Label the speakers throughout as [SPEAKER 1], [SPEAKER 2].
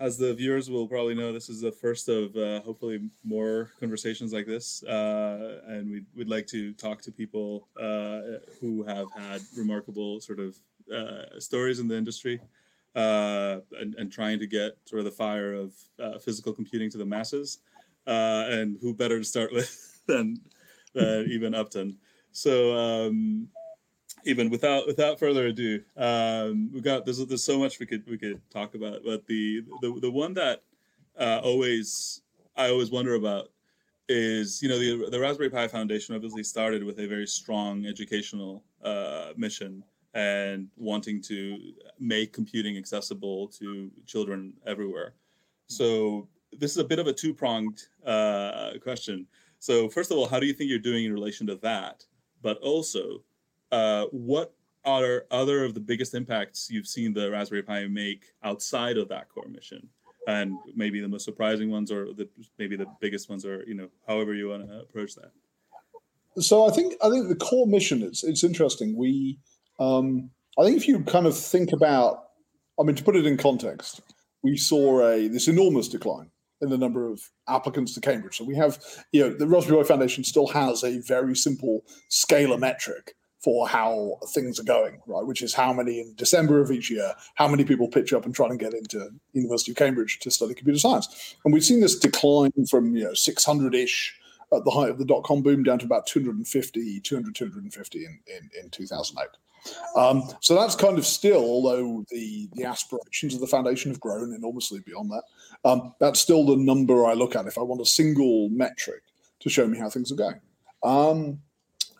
[SPEAKER 1] as the viewers will probably know, this is the first of uh, hopefully more conversations like this, uh, and we'd, we'd like to talk to people uh, who have had remarkable sort of uh, stories in the industry, uh, and, and trying to get sort of the fire of uh, physical computing to the masses, and who better to start with than than Upton. So. Um, even without without further ado, um, we got there's there's so much we could we could talk about, but the the the one that uh, always I always wonder about is you know the the Raspberry Pi Foundation obviously started with a very strong educational uh, mission and wanting to make computing accessible to children everywhere. So this is a bit of a two pronged uh, question. So first of all, how do you think you're doing in relation to that? But also, uh, what are other of the biggest impacts you've seen the Raspberry Pi make outside of that core mission? And maybe the most surprising ones, or the maybe the biggest ones, or you know, however you want to approach that.
[SPEAKER 2] So I think I think the core mission it's it's interesting. We um, I think if you kind of think about, I mean, to put it in context, we saw a this enormous decline in the number of applicants to Cambridge. So we have, you know, the Raspberry Pi Foundation still has a very simple scalar metric for how things are going, right? Which is how many in December of each year, how many people pitch up and try to get into University of Cambridge to study computer science. And we've seen this decline from you know 600-ish at the height of the dot-com boom down to about 250, 200, 250 in, in, in 2008. Um, so that's kind of still, although the the aspirations of the foundation have grown enormously beyond that, um, that's still the number I look at if I want a single metric to show me how things are going. Um,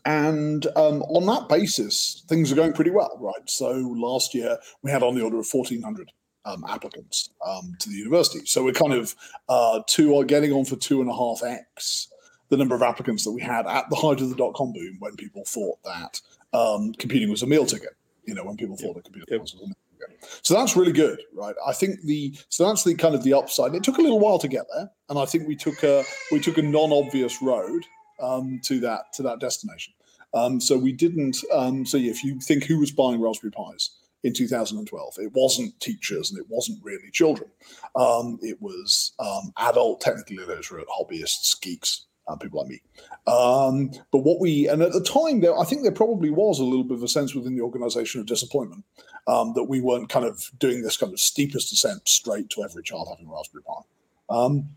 [SPEAKER 2] and um, on that basis, things are going pretty well, right? So last year we had on the order of 1,400 um, applicants um, to the university. So we're kind of uh, two are getting on for two and a half x the number of applicants that we had at the height of the dot com boom when people thought that um, computing was a meal ticket. You know, when people thought that computing yep. was a meal ticket. So that's really good, right? I think the so that's the kind of the upside. It took a little while to get there, and I think we took a we took a non-obvious road um, to that to that destination. Um, so we didn't. Um, so if you think who was buying Raspberry Pis in 2012, it wasn't teachers and it wasn't really children. Um, it was um, adult, technically literate hobbyists, geeks, uh, people like me. Um, but what we and at the time, there I think there probably was a little bit of a sense within the organisation of disappointment um, that we weren't kind of doing this kind of steepest ascent straight to every child having Raspberry Pi. Um,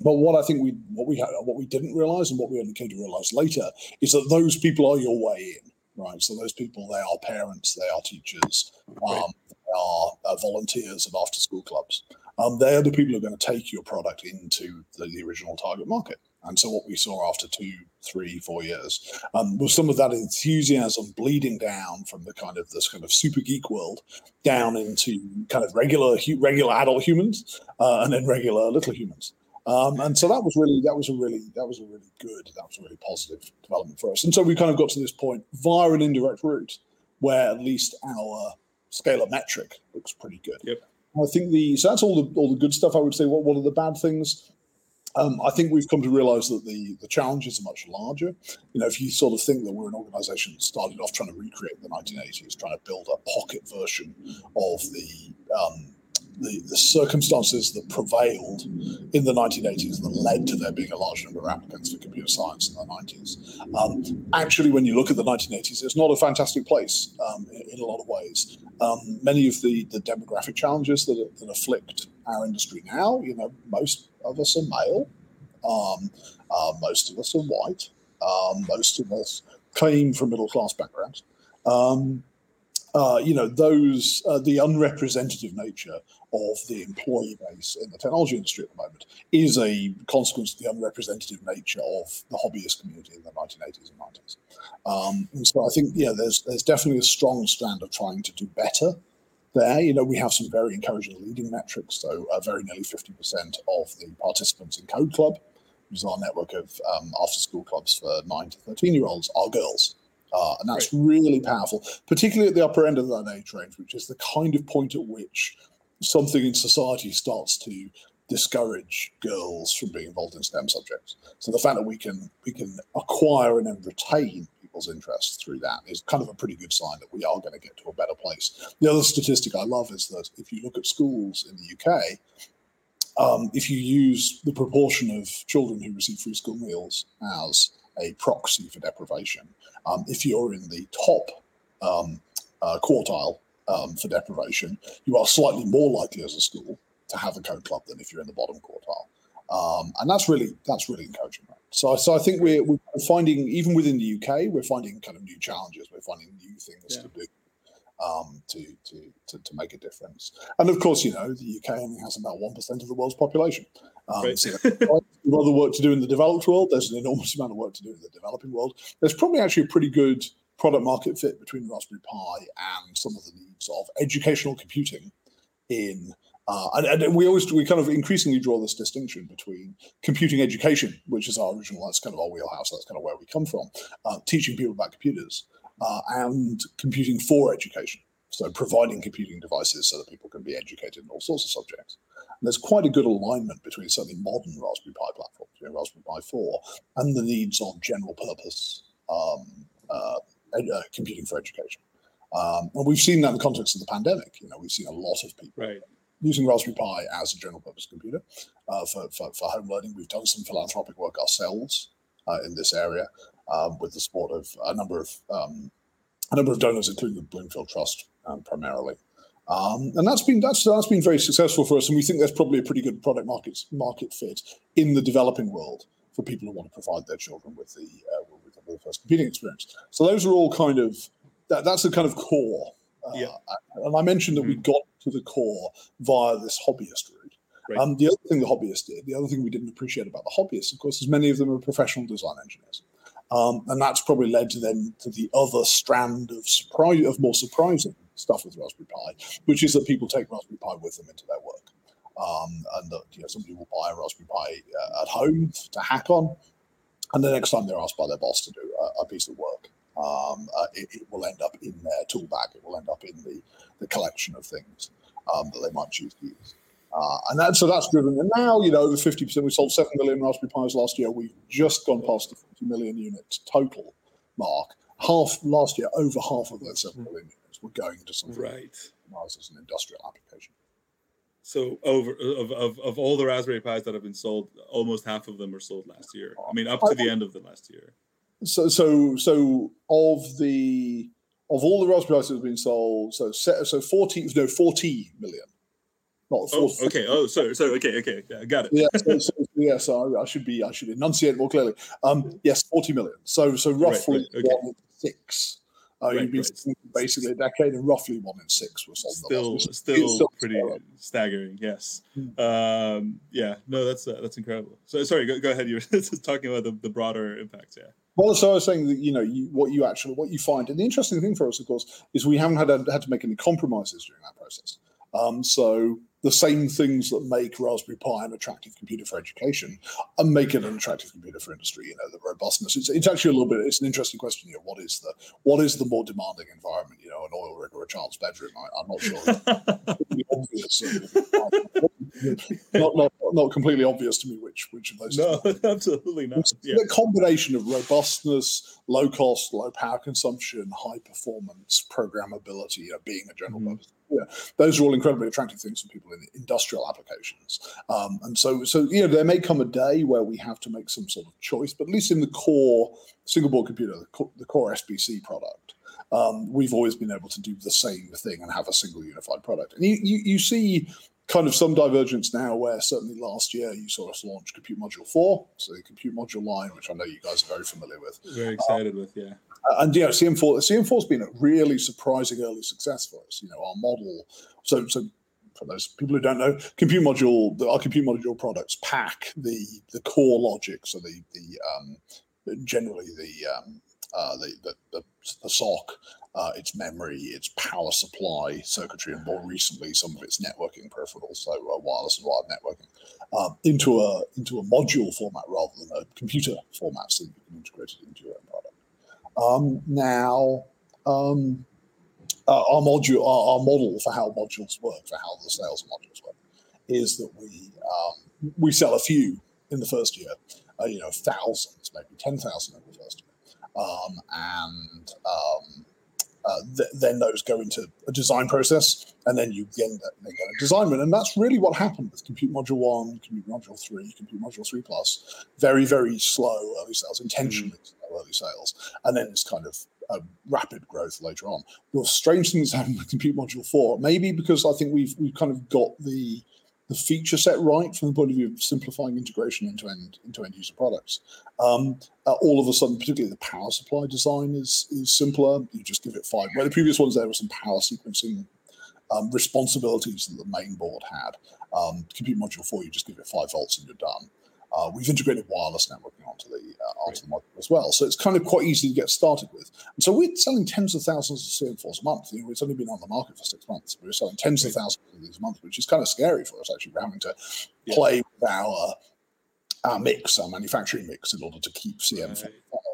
[SPEAKER 2] but what I think we what we had, what we didn't realize and what we only came to realize later is that those people are your way in, right? So those people they are parents, they are teachers, um, they are uh, volunteers of after school clubs. Um, they are the people who are going to take your product into the, the, original target market. And so what we saw after two, three, four years um, was some of that enthusiasm bleeding down from the kind of this kind of super geek world down into kind of regular regular adult humans uh, and then regular little humans. Um, and so that was really that was a really that was a really good that was a really positive development for us. And so we kind of got to this point via an indirect route where at least our scalar metric looks pretty good.
[SPEAKER 1] Yep.
[SPEAKER 2] I think the so that's all the all the good stuff. I would say. What one of the bad things? Um, I think we've come to realise that the the challenges are much larger. You know, if you sort of think that we're an organisation that started off trying to recreate the 1980s, trying to build a pocket version of the um, the, the circumstances that prevailed in the 1980s that led to there being a large number of applicants for computer science in the 90s. Um, actually, when you look at the 1980s, it's not a fantastic place um, in, in, a lot of ways. Um, many of the, the demographic challenges that, that afflict our industry now, you know, most of us are male, um, uh, most of us are white, um, most of us came from middle class backgrounds. Uh, you know, those uh, the unrepresentative nature of the employee base in the technology industry at the moment is a consequence of the unrepresentative nature of the hobbyist community in the 1980s and 90s. Um, and so I think, yeah, there's there's definitely a strong strand of trying to do better there. You know, we have some very encouraging leading metrics. So, uh, very nearly 50% of the participants in Code Club, which is our network of um, after school clubs for 9 to 13 year olds, are girls. Uh, and that's right. really powerful, particularly at the upper end of that age range, which is the kind of point at which something in society starts to discourage girls from being involved in STEM subjects. So the fact that we can we can acquire and then retain people's interest through that is kind of a pretty good sign that we are going to get to a better place. The other statistic I love is that if you look at schools in the UK, um, if you use the proportion of children who receive free school meals as a proxy for deprivation, um, if you're in the top um, uh, quartile um, for deprivation, you are slightly more likely as a school to have a code club than if you're in the bottom quartile. Um, and that's really that's really encouraging. Right? So, so I think we're, we're finding even within the UK, we're finding kind of new challenges. We're finding new things yeah. to do um, to, to, to to make a difference. And of course, you know, the UK only has about one percent of the world's population. Um,
[SPEAKER 1] right.
[SPEAKER 2] so other work to do in the developed world. There's an enormous amount of work to do in the developing world. There's probably actually a pretty good product market fit between Raspberry Pi and some of the needs of educational computing in uh, and, and, we always we kind of increasingly draw this distinction between computing education, which is our original, that's kind of our wheelhouse, that's kind of where we come from, uh, teaching people about computers, uh, and computing for education. So providing computing devices so that people can be educated in all sorts of subjects. And there's quite a good alignment between certainly modern Raspberry Pi platforms, you know, Raspberry Pi 4, and the needs of general purpose um, uh, uh, computing for education. Um, and we've seen that in the context of the pandemic. You know, we've seen a lot of people
[SPEAKER 1] right
[SPEAKER 2] using Raspberry Pi as a general purpose computer uh, for, for, for, home learning. We've done some philanthropic work ourselves uh, in this area um, with the support of a number of um, a number of donors, including the Bloomfield Trust um, primarily. Um, and that's been that's that's been very successful for us, and we think there's probably a pretty good product market market fit in the developing world for people who want to provide their children with the uh, with the first computing experience. So those are all kind of that, that's the kind of core. Uh,
[SPEAKER 1] yeah.
[SPEAKER 2] And I mentioned that mm-hmm. we got to the core via this hobbyist route. Right. Um, the other thing the hobbyists did, the other thing we didn't appreciate about the hobbyists, of course, is many of them are professional design engineers. Um, and that's probably led to them to the other strand of surprise of more surprising stuff with Raspberry Pi, which is that people take Raspberry Pi with them into their work. Um, and that you know somebody will buy a Raspberry Pi uh, at home to hack on, and the next time they're asked by their boss to do a, a piece of work, um, uh, it, it, will end up in their tool bag. It will end up in the, the collection of things um, that they might choose to use. Uh, and that, so that's driven. And now, you know, over 50%, we sold 7 million Raspberry Pis last year. We've just gone past the 40 million units total mark. Half last year, over half of those 7 million units were going into something
[SPEAKER 1] right.
[SPEAKER 2] as an industrial application.
[SPEAKER 1] So over of, of, of all the Raspberry Pis that have been sold, almost half of them were sold last year. I mean, up to the end of the last year.
[SPEAKER 2] So so so of the of all the Raspberry Pis that have been sold, so so forty no forty million.
[SPEAKER 1] Not oh, okay. Oh, sorry, sorry. Okay, okay. Yeah, got it.
[SPEAKER 2] yeah, so, so, yeah. So I, I, should be, I should enunciate more clearly. Um, yes, forty million. So, so roughly
[SPEAKER 1] right, right, okay.
[SPEAKER 2] one in six. Uh, right, you've been right. basically a decade, and roughly one in six was.
[SPEAKER 1] Still, still, still, pretty staggering. Yes. Hmm. Um, yeah. No, that's uh, that's incredible. So, sorry. Go, go ahead. You were talking about the, the broader impacts. Yeah.
[SPEAKER 2] Well, so I was saying that you know you, what you actually what you find, and the interesting thing for us, of course, is we haven't had had to make any compromises during that process. Um, so the same things that make Raspberry Pi an attractive computer for education and make it an attractive computer for industry. You know, the robustness. It's, it's actually a little bit. It's an interesting question. You know, what is the what is the more demanding environment? You know, an oil rig or a child's bedroom? I, am not sure. not, not not completely obvious to me which which of those.
[SPEAKER 1] No, absolutely not.
[SPEAKER 2] Yeah. The combination of robustness, low cost, low power consumption, high performance, programmability, you know, being a general mm-hmm. purpose yeah, those are all incredibly attractive things for people in industrial applications. Um, and so, so you know, there may come a day where we have to make some sort of choice, but at least in the core single board computer, the core, the core SBC product, um, we've always been able to do the same thing and have a single unified product. And you, you, you see kind of some divergence now where certainly last year you saw us launch Compute Module 4, so the Compute Module line, which I know you guys are very familiar with.
[SPEAKER 1] Very excited um, with, yeah.
[SPEAKER 2] And yeah, CM4 CM4's been a really surprising early success for us. You know, our model. So so for those people who don't know, compute module, the, our compute module products pack the the core logic, so the the um, generally the um, uh, the, the, the, the SOC, uh, its memory, its power supply circuitry, and more recently some of its networking peripherals, so uh, wireless and wired networking, uh, into a into a module format rather than a computer format, so you can integrate it into your own product. Um, now, um, uh, our module, our, our, model for how modules work, for how the sales of modules work, is that we um, we sell a few in the first year, uh, you know, thousands, maybe ten thousand in the first year, um, and um, uh, th- then those go into a design process, and then you get a design win. And that's really what happened with Compute Module 1, Compute Module 3, Compute Module 3 Plus. Very, very slow early sales, intentionally mm. slow early sales. And then it's kind of a rapid growth later on. The strange things happen with Compute Module 4, maybe because I think we've we've kind of got the the feature set right from the point of view of simplifying integration into end into end user products. Um, uh, all of a sudden, particularly the power supply design is is simpler. You just give it five. Where the previous ones there were some power sequencing um, responsibilities that the main board had. Um, compute module four, you just give it five volts and you're done. Uh, we've integrated wireless networking onto the uh, onto the module as well, so it's kind of quite easy to get started with. And so we're selling tens of thousands of CM4s a month. You know, it's only been on the market for six months. We're selling tens of thousands of these a month, which is kind of scary for us. Actually, we're having to yeah. play with our our mix, our manufacturing mix, in order to keep CM4 right.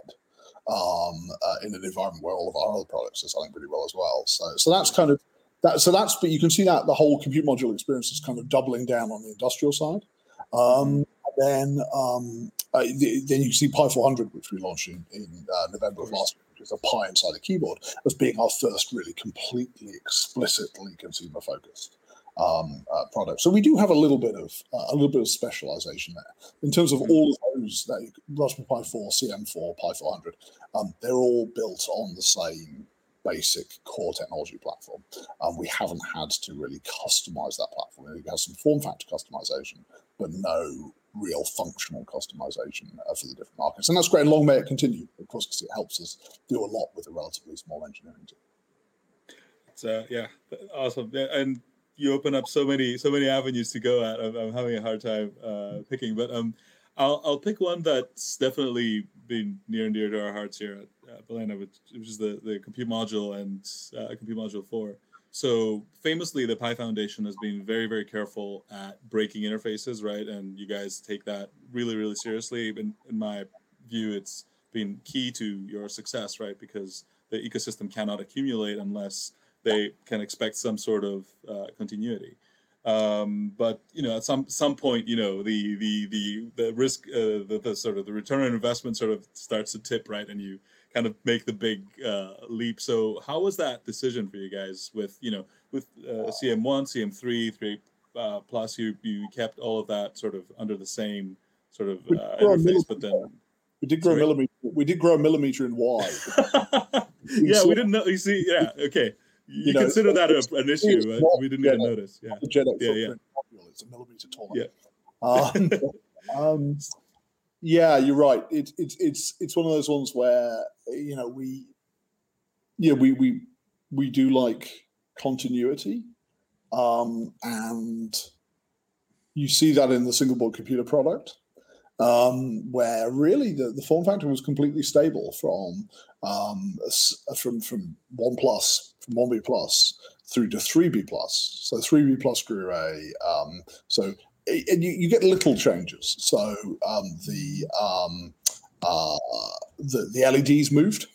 [SPEAKER 2] um, uh, in an environment where all of our other products are selling pretty well as well. So, so that's kind of that. So that's but you can see that the whole compute module experience is kind of doubling down on the industrial side. Um, then um, uh, then you see Pi 400, which we launched in, in uh, November of last year, which is a Pi inside a keyboard, as being our first really completely explicitly consumer focused um, uh, product. So we do have a little bit of uh, a little bit of specialization there in terms of all of those. That Raspberry Pi 4, CM4, Pi 400, um, they're all built on the same basic core technology platform. Um, we haven't had to really customize that platform. It has some form factor customization, but no real functional customization for the different markets. And that's great. And long may it continue, of course, because it helps us do a lot with a relatively small engineering team.
[SPEAKER 1] It's, uh, yeah, awesome. And you open up so many so many avenues to go at. I'm, I'm having a hard time uh, picking, but um, I'll I'll pick one that's definitely been near and dear to our hearts here at uh, Balena, which, which is the the compute module and uh, compute module four. So famously, the Pi Foundation has been very, very careful at breaking interfaces, right? And you guys take that really, really seriously. In, in my view, it's been key to your success, right? Because the ecosystem cannot accumulate unless they can expect some sort of uh, continuity. Um, but you know, at some some point, you know, the the the the risk, uh, the, the sort of the return on investment sort of starts to tip, right? And you kind of make the big uh, leap. So how was that decision for you guys with you know with uh, CM1, CM3, three uh, plus? You you kept all of that sort of under the same sort of uh, interface, but then
[SPEAKER 2] we did grow sorry? a millimeter. We did grow a millimeter in wide.
[SPEAKER 1] yeah, we didn't know. You see, yeah, okay. You, you know, consider that a, an issue. Not, we didn't even notice. Yeah, yeah,
[SPEAKER 2] yeah. It's a millimeter taller. Yeah. Um, um, yeah, you're right. It's it's it's it's one of those ones where you know we, yeah, we we we do like continuity, um, and you see that in the single board computer product, um, where really the, the form factor was completely stable from um, from from one plus from one B plus through to three B plus. So three B plus grew a um, so and you, you, get little changes. So um, the, um, uh, the the LEDs moved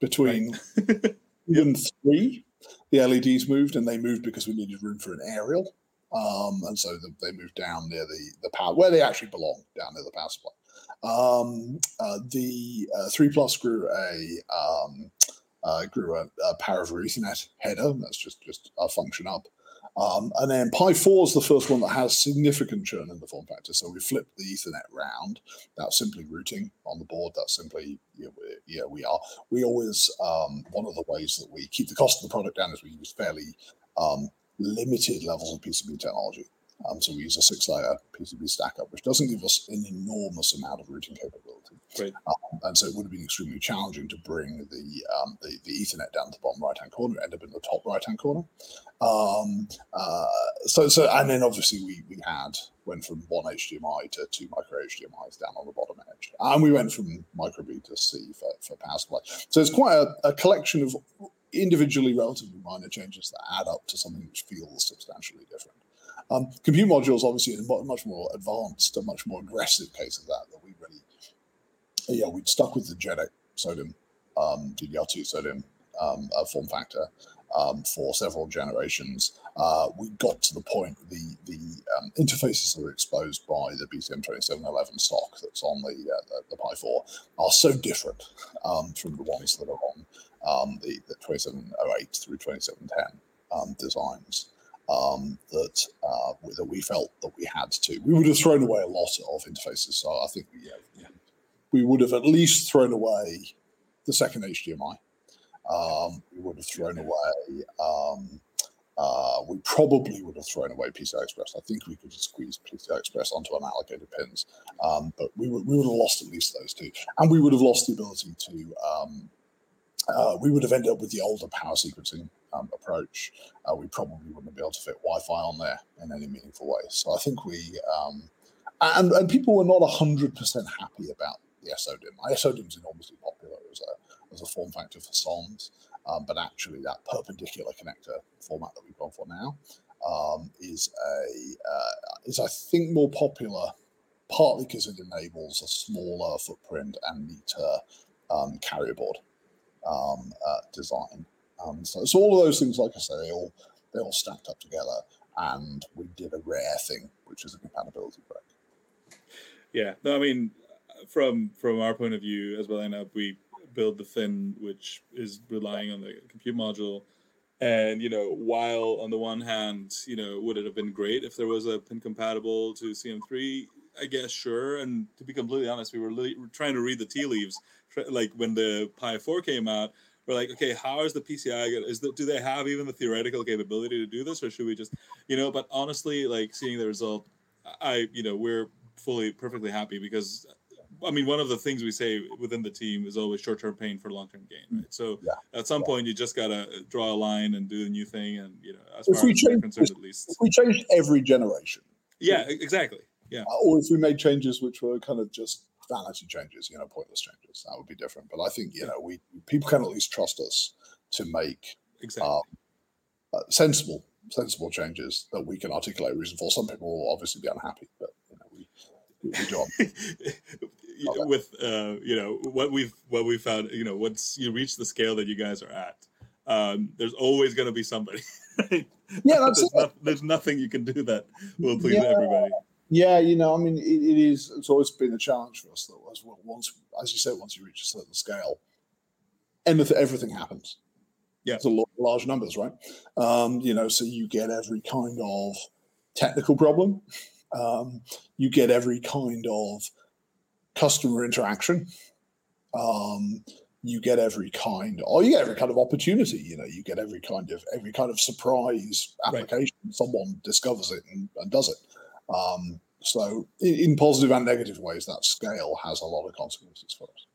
[SPEAKER 2] between right. yep. three. The LEDs moved, and they moved because we needed room for an aerial, um, and so the, they moved down near the the power where they actually belong, down near the power supply. Um, uh, the uh, three plus grew a um, uh, grew a, a power over Ethernet header. That's just just a function up. Um, and then Pi 4 is the first one that has significant churn in the form factor. So we flip the Ethernet round. That's simply routing on the board. That's simply, yeah, we, yeah, we are. We always, um, one of the ways that we keep the cost of the product down is we use fairly um, limited levels of PCB technology. Um, so we use a six layer PCB stack up, which doesn't give us an enormous amount of routing capability. Right. Um, and so it would have been extremely challenging to bring the, um, the, the Ethernet down to the bottom right hand corner, end up in the top right hand corner. Um, uh, so, so, and then obviously we, we had went from one HDMI to two micro HDMIs down on the bottom edge. And we went from micro B to C for, for power supply. So it's quite a, a collection of individually relatively minor changes that add up to something which feels substantially different. Um, compute modules, obviously, a much more advanced, a much more aggressive case of that, really, yeah, we'd stuck with the JEDEC SODIMM, um, DDR2 SODIMM um, uh, form factor. um, for several generations. Uh, we got to the point the the um, interfaces that are exposed by the BCM 2711 SOC that's on the uh, the, the Pi 4 are so different um, from the ones that are on um, the, the 2708 through 2710 um, designs. Um, that uh, that we felt that we had to. We would have thrown away a lot of interfaces. So I think yeah. We would have at least thrown away the second HDMI. Um, we would have thrown away. Um, uh, we probably would have thrown away PCI Express. I think we could have squeezed PCI Express onto an unallocated pins, um, but we would we would have lost at least those two, and we would have lost the ability to. Um, uh, we would have ended up with the older power sequencing um, approach. Uh, we probably wouldn't be able to fit Wi-Fi on there in any meaningful way. So I think we um, and and people were not hundred percent happy about the SODIMM. SODIMM is enormously popular as a as a form factor for SOMs. Um, but actually, that perpendicular connector format that we've gone for now um, is a uh, is I think more popular, partly because it enables a smaller footprint and neater um, carrier board um, uh, design. Um, so, so all of those things, like I say, they all they all stacked up together, and we did a rare thing, which is a compatibility break.
[SPEAKER 1] Yeah, no, I mean, from from our point of view as well, and we build the fin, which is relying on the compute module. And you know, while on the one hand, you know, would it have been great if there was a pin compatible to CM3? I guess sure. And to be completely honest, we were li- trying to read the tea leaves. Like when the Pi 4 came out, we're like, okay, how is the PCI? Is that do they have even the theoretical capability to do this, or should we just, you know? But honestly, like seeing the result, I, you know, we're fully perfectly happy because I mean, one of the things we say within the team is always short-term pain for long-term gain, right? So yeah. at some yeah. point, you just gotta draw a line and do the new thing, and you know, as if far we as change, concerned, at least,
[SPEAKER 2] if we changed every generation.
[SPEAKER 1] Yeah, exactly. Yeah.
[SPEAKER 2] Uh, or if we made changes which were kind of just vanity changes, you know, pointless changes, that would be different. But I think you know, we people can at least trust us to make exactly um, uh, sensible, sensible changes that we can articulate a reason for. Some people will obviously be unhappy, but you know, we we do.
[SPEAKER 1] with uh, you know what we've what we found you know once you reach the scale that you guys are at um, there's always going to be somebody.
[SPEAKER 2] Right? yeah that's
[SPEAKER 1] there's, no, there's, nothing you can do that will please
[SPEAKER 2] yeah.
[SPEAKER 1] everybody.
[SPEAKER 2] Yeah you know i mean it, it is it's always been a challenge for us though as well once as you said once you reach a certain scale anything everything happens.
[SPEAKER 1] Yeah.
[SPEAKER 2] It's a lot, large numbers right? Um, you know so you get every kind of technical problem. Um, you get every kind of customer interaction. Um, you get every kind, or you get every kind of opportunity. You know, you get every kind of every kind of surprise application. Right. Someone discovers it and, and does it. Um, so, in, in, positive and negative ways, that scale has a lot of consequences for us.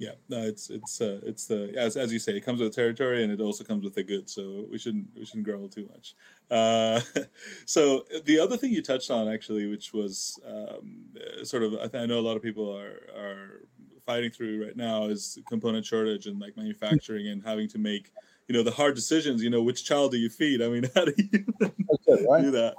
[SPEAKER 1] Yeah, no, it's it's uh, it's the as as you say, it comes with the territory, and it also comes with the good. So we shouldn't we shouldn't growl too much. Uh, so the other thing you touched on actually, which was um, sort of, I, I know a lot of people are are fighting through right now, is component shortage and like manufacturing and having to make you know the hard decisions. You know, which child do you feed? I mean, how do you right? do that?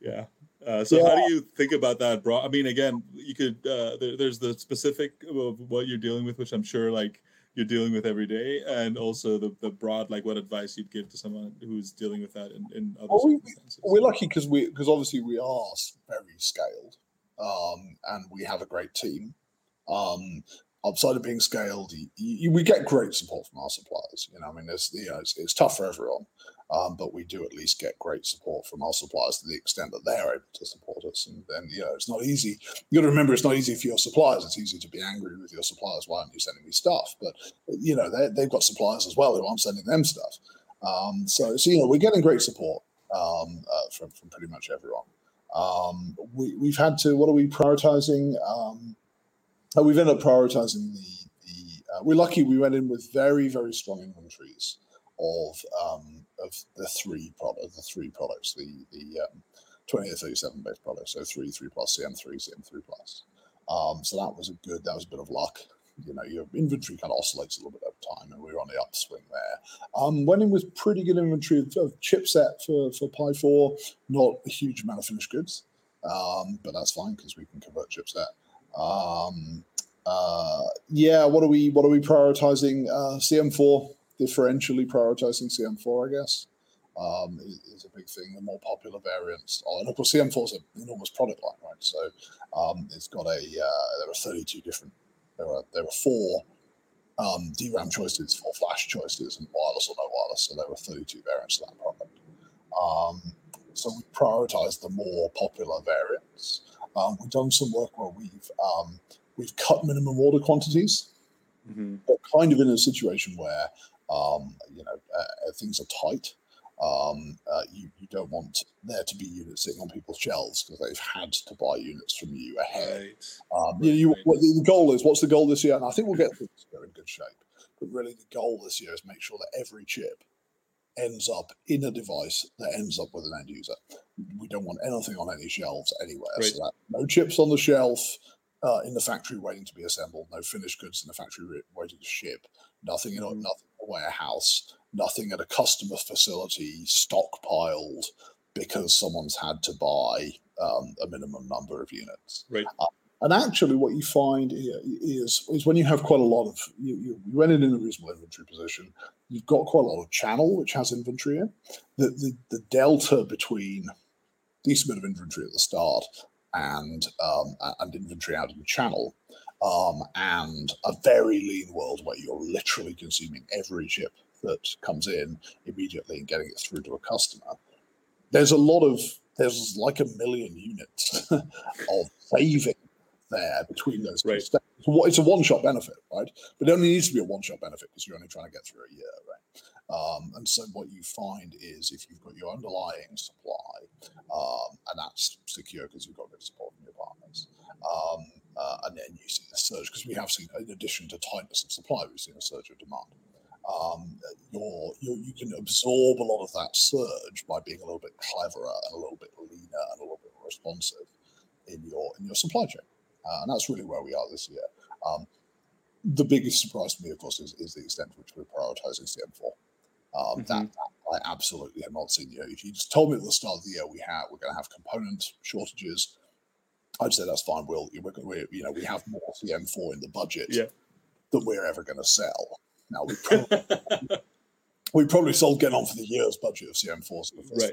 [SPEAKER 1] Yeah. Uh, so yeah. how do you think about that, bro? I mean, again, you could. Uh, there, there's the specific of what you're dealing with, which I'm sure like you're dealing with every day, and also the, the broad like what advice you'd give to someone who's dealing with that in, in other well.
[SPEAKER 2] We, are lucky because we because obviously we are very scaled, um, and we have a great team. Um, outside of being scaled, you, you, we get great support from our suppliers. You know, I mean, it's you know, it's, it's tough for everyone, um, but we do at least get great support from our suppliers to the extent that they're able to support us. And then, you know, it's not easy. You got to remember, it's not easy for your suppliers. It's easy to be angry with your suppliers. Why aren't you sending me stuff? But you know, they've got suppliers as well who aren't sending them stuff. Um, so, so you know, we're getting great support um, uh, from from pretty much everyone. Um, we, we've had to. What are we prioritizing? Um, uh, we've ended up prioritizing the, the uh, we're lucky we went in with very, very strong inventories of um, of the three product, the three products, the the um, 2837 based products, so three, three plus, CM3, CM3 plus. Um, so that was a good, that was a bit of luck. You know, your inventory kind of oscillates a little bit over time, and we were on the upswing there. Um, went in with pretty good inventory of, of chipset for for Pi 4, not a huge amount of finished goods, um, but that's fine because we can convert chipset. Um, uh, yeah, what are we what are we prioritizing? Uh, CM4 differentially prioritizing CM4, I guess, um, is, is, a big thing. The more popular variants, oh, and of course CM4 is an enormous product line, right? So um, it's got a uh, there are 32 different there are there are four um, DRAM choices, four flash choices, and wireless or no wireless. So there were 32 variants of that product. Um, so we prioritize the more popular variants. Um, we've done some work where we've um, we've cut minimum order quantities, mm-hmm. but kind of in a situation where um, you know uh, things are tight. Um, uh, you, you don't want there to be units sitting on people's shelves because they've had to buy units from you ahead. Right. Um, you, you, what the goal is, what's the goal this year? And I think we'll get things in good shape. But really, the goal this year is make sure that every chip ends up in a device that ends up with an end user. We don't want anything on any shelves anywhere. Right. So that no chips on the shelf uh, in the factory waiting to be assembled, no finished goods in the factory waiting to ship, nothing in, mm-hmm. nothing in a warehouse, nothing at a customer facility stockpiled because someone's had to buy um, a minimum number of units.
[SPEAKER 1] Right.
[SPEAKER 2] Uh, and actually, what you find is is when you have quite a lot of you, you, you in a reasonable inventory position, you've got quite a lot of channel which has inventory in. The the, the delta between decent bit of inventory at the start and um, and inventory out in the channel, um, and a very lean world where you're literally consuming every chip that comes in immediately and getting it through to a customer. There's a lot of there's like a million units of saving there between those two right. steps. It's a one-shot benefit, right? But it only needs to be a one-shot benefit because you're only trying to get through a year, right? Um, and so what you find is if you've got your underlying supply, um, and that's secure because you've got good support from your partners, um, uh, and then you see the surge because we have seen, in addition to tightness of supply, we've seen a surge of demand. Um, you're, you're, you can absorb a lot of that surge by being a little bit cleverer and a little bit leaner and a little bit more responsive in your in your supply chain. Uh, and that's really where we are this year. Um, the biggest surprise to me, of course, is, is the extent to which we're prioritizing CM4. Um, mm-hmm. that, that, I absolutely have not seen. You know, if you just told me at the start of the year we have we're going to have component shortages, I'd say that's fine. We'll we're, we're you know we have more CM4 in the budget
[SPEAKER 1] yeah.
[SPEAKER 2] than we're ever going to sell. Now we probably, we probably sold getting on for the year's budget of CM4s the first
[SPEAKER 1] right.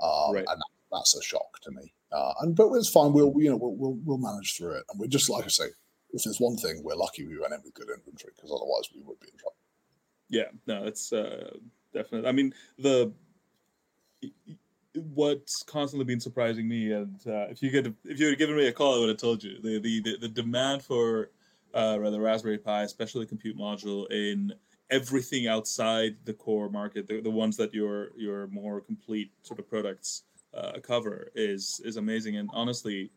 [SPEAKER 2] Um, right. and that, that's a shock to me. Uh, and but it's fine. We'll you know we'll, we'll, we'll manage through it. And we're just like I say, if there's one thing, we're lucky we went in with good inventory because otherwise we would be in trouble.
[SPEAKER 1] Yeah, no, it's uh, definitely. I mean, the what's constantly been surprising me, and uh, if you could if you had given me a call, I would have told you the the the, the demand for uh, rather Raspberry Pi, especially the compute module in everything outside the core market, the, the ones that your your more complete sort of products uh, cover is is amazing. And honestly,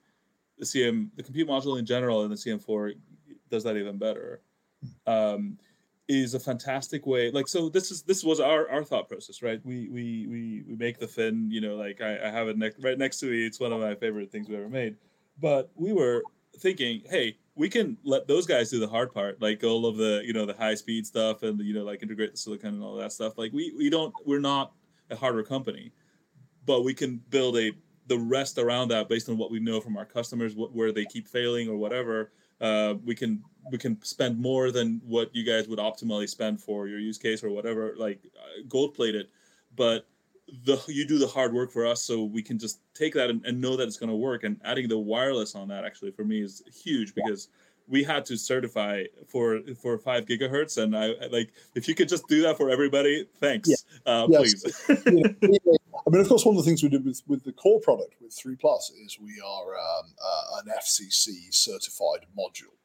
[SPEAKER 1] the CM the compute module in general and the CM4 does that even better. Um, is a fantastic way like so this is this was our our thought process right? We we we, we make the fin you know like I, I have it right next to me. It's one of my favorite things we ever made. But we were thinking hey we can let those guys do the hard part like all of the you know the high speed stuff and you know like integrate the silicon and all that stuff. Like we we don't we're not a hardware company but we can build a the rest around that based on what we know from our customers, what, where they keep failing or whatever. Uh, we can we can spend more than what you guys would optimally spend for your use case or whatever, like uh, gold plated. But the you do the hard work for us, so we can just take that and, and know that it's going to work. And adding the wireless on that actually for me is huge because we had to certify for for five gigahertz and I, like if you could just do that for everybody thanks yeah. uh, yes.
[SPEAKER 2] please I mean, of course, one of the things we did with, with the core product with 3 Plus is we are um, uh, an FCC certified module.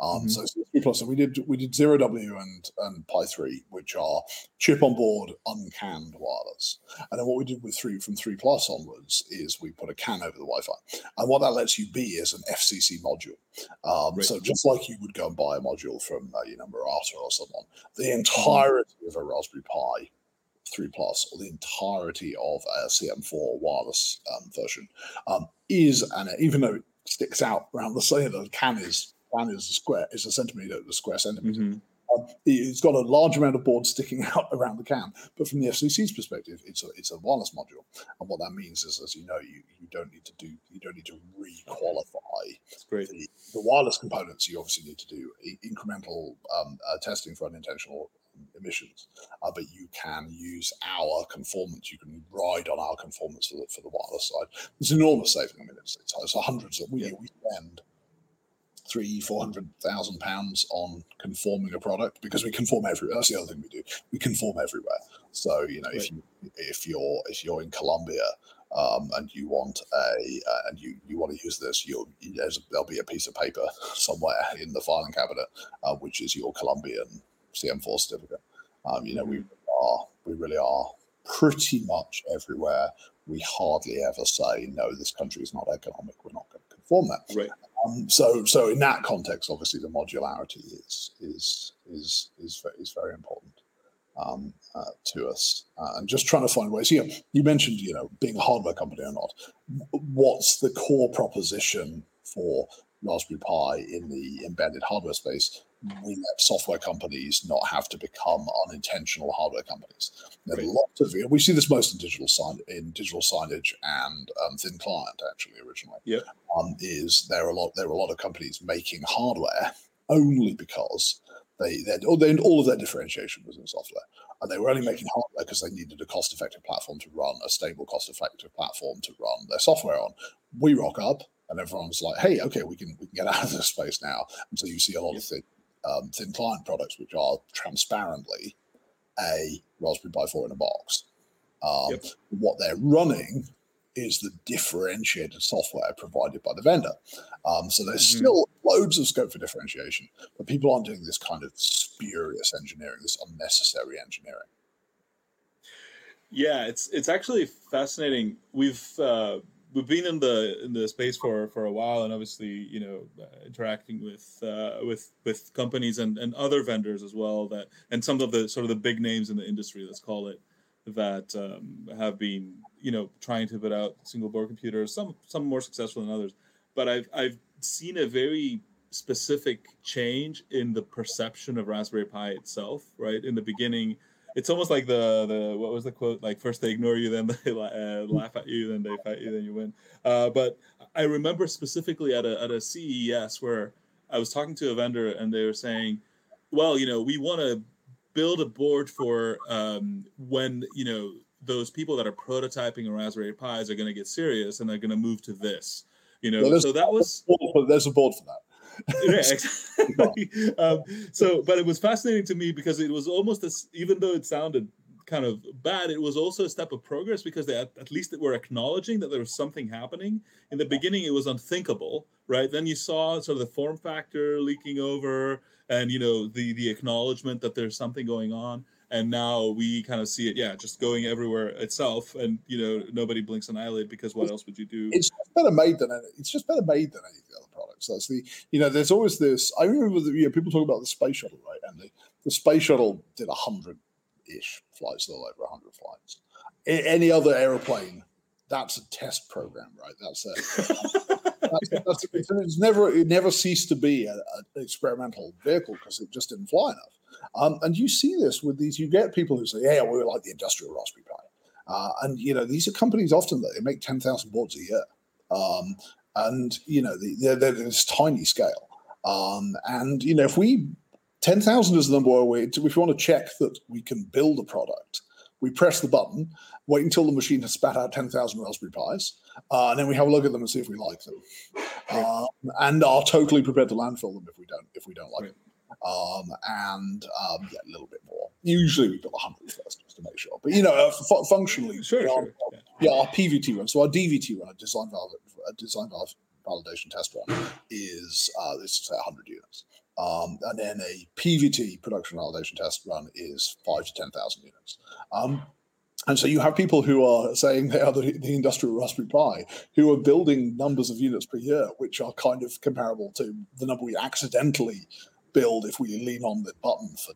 [SPEAKER 2] Um, mm-hmm. So 3 Plus, and we did we did zero W and and Pi 3, which are chip on board, uncanned wireless. And then what we did with three from 3 Plus onwards is we put a CAN over the Wi-Fi, and what that lets you be is an FCC module. Um, right. So just like you would go and buy a module from uh, you know Murata or someone, the mm-hmm. entirety of a Raspberry Pi 3 Plus or the entirety of a CM4 wireless um, version um, is, and even though it sticks out around the same, the can is can is a square is a centimeter, the square centimeter. Mm-hmm. Um, it's got a large amount of board sticking out around the can, but from the FCC's perspective, it's a it's a wireless module, and what that means is, as you know, you, you don't need to do you don't need to re-qualify
[SPEAKER 1] the,
[SPEAKER 2] the, wireless components. You obviously need to do incremental um, uh, testing for unintentional emissions, uh, but you can use our conformance. You can ride on our conformance for the, for the wireless side. It's enormous saving. I mean, it's, it's, it's hundreds of we, yeah. we spend three, four hundred thousand pounds on conforming a product because we conform everywhere. That's the other thing we do. We conform everywhere. So you know, right. if you if you're if you're in Colombia um, and you want a uh, and you you want to use this, you'll there'll be a piece of paper somewhere in the filing cabinet, uh, which is your Colombian CM4 certificate. Um, you know, we mm-hmm. are we really are pretty much everywhere. We hardly ever say no. This country is not economic. We're not going to conform that.
[SPEAKER 1] Right.
[SPEAKER 2] Um, so, so in that context, obviously, the modularity is is is is is very important um, uh, to us, uh, and just trying to find ways. You know, you mentioned, you know, being a hardware company or not. What's the core proposition for Raspberry Pi in the embedded hardware space? We let software companies not have to become unintentional hardware companies. There right. a lot of we see this most in digital sign in digital signage and um, thin client actually originally.
[SPEAKER 1] Yeah,
[SPEAKER 2] um, is there are a lot there are a lot of companies making hardware only because they, they all of their differentiation was in software, and they were only making hardware because they needed a cost-effective platform to run a stable, cost-effective platform to run their software on. We rock up, and everyone's like, "Hey, okay, we can we can get out of this space now." And so you see a lot of thin, um, thin client products which are transparently a Raspberry Pi 4 in a box. Um, yep. What they're running is the differentiated software provided by the vendor. Um, so there's mm-hmm. still loads of scope for differentiation, but people aren't doing this kind of spurious engineering, this unnecessary engineering.
[SPEAKER 1] Yeah, it's it's actually fascinating. We've uh, we've been in the in the space for for a while, and obviously, you know, uh, interacting with uh, with with companies and and other vendors as well. That and some of the sort of the big names in the industry, let's call it, that um, have been you know trying to put out single board computers. Some some more successful than others, but I've I've seen a very specific change in the perception of Raspberry Pi itself. Right in the beginning, it's almost like the the what was the quote? Like first they ignore you, then they uh, laugh at you, then they fight you, then you win. Uh, but I remember specifically at a at a CES where I was talking to a vendor and they were saying, well, you know, we want to build a board for um, when you know those people that are prototyping a Raspberry Pis are going to get serious and they're going to move to this. You know, yeah, so that was
[SPEAKER 2] there's a board for that.
[SPEAKER 1] yeah, exactly. um, so, but it was fascinating to me because it was almost as even though it sounded kind of bad, it was also a step of progress because they at, at least they were acknowledging that there was something happening. In the beginning, it was unthinkable, right? Then you saw sort of the form factor leaking over, and you know the the acknowledgement that there's something going on and now we kind of see it yeah just going everywhere itself and you know nobody blinks an eyelid because what else would you do?
[SPEAKER 2] it's better made than any, it's just better made than any of the other products. That's the you know there's always this i remember the, you know, people talk about the space shuttle right and the, the space shuttle did a hundred ish flights a little over 100 flights. Any other aeroplane that's a test program right? That's a that's, it's never it never ceased to be an experimental vehicle because it just didn't fly enough. Um, and you see this with these. You get people who say, "Yeah, we're like the industrial Raspberry Pi," uh, and you know these are companies often that they make ten thousand boards a year, um, and you know they're, they're this tiny scale. Um, and you know if we ten thousand is the number we if we want to check that we can build a product, we press the button, wait until the machine has spat out 10,000 Raspberry Pis, uh, and then we have a look at them and see if we like them, um, and are totally prepared to landfill them if we don't if we don't like them. Um, and um, yeah, a little bit more. Usually we build 100 first just to make sure. But you know, uh, f- functionally,
[SPEAKER 1] sure,
[SPEAKER 2] our,
[SPEAKER 1] sure.
[SPEAKER 2] Yeah. yeah. our PVT run, so our DVT run, a design valve, a design valve validation test run, is uh, this is 100 units. Um, and then a PVT production validation test run is five to 10,000 units. Um, and so you have people who are saying they are the, the, industrial Raspberry Pi, who are building numbers of units per year, which are kind of comparable to the number we accidentally build if we lean on the button for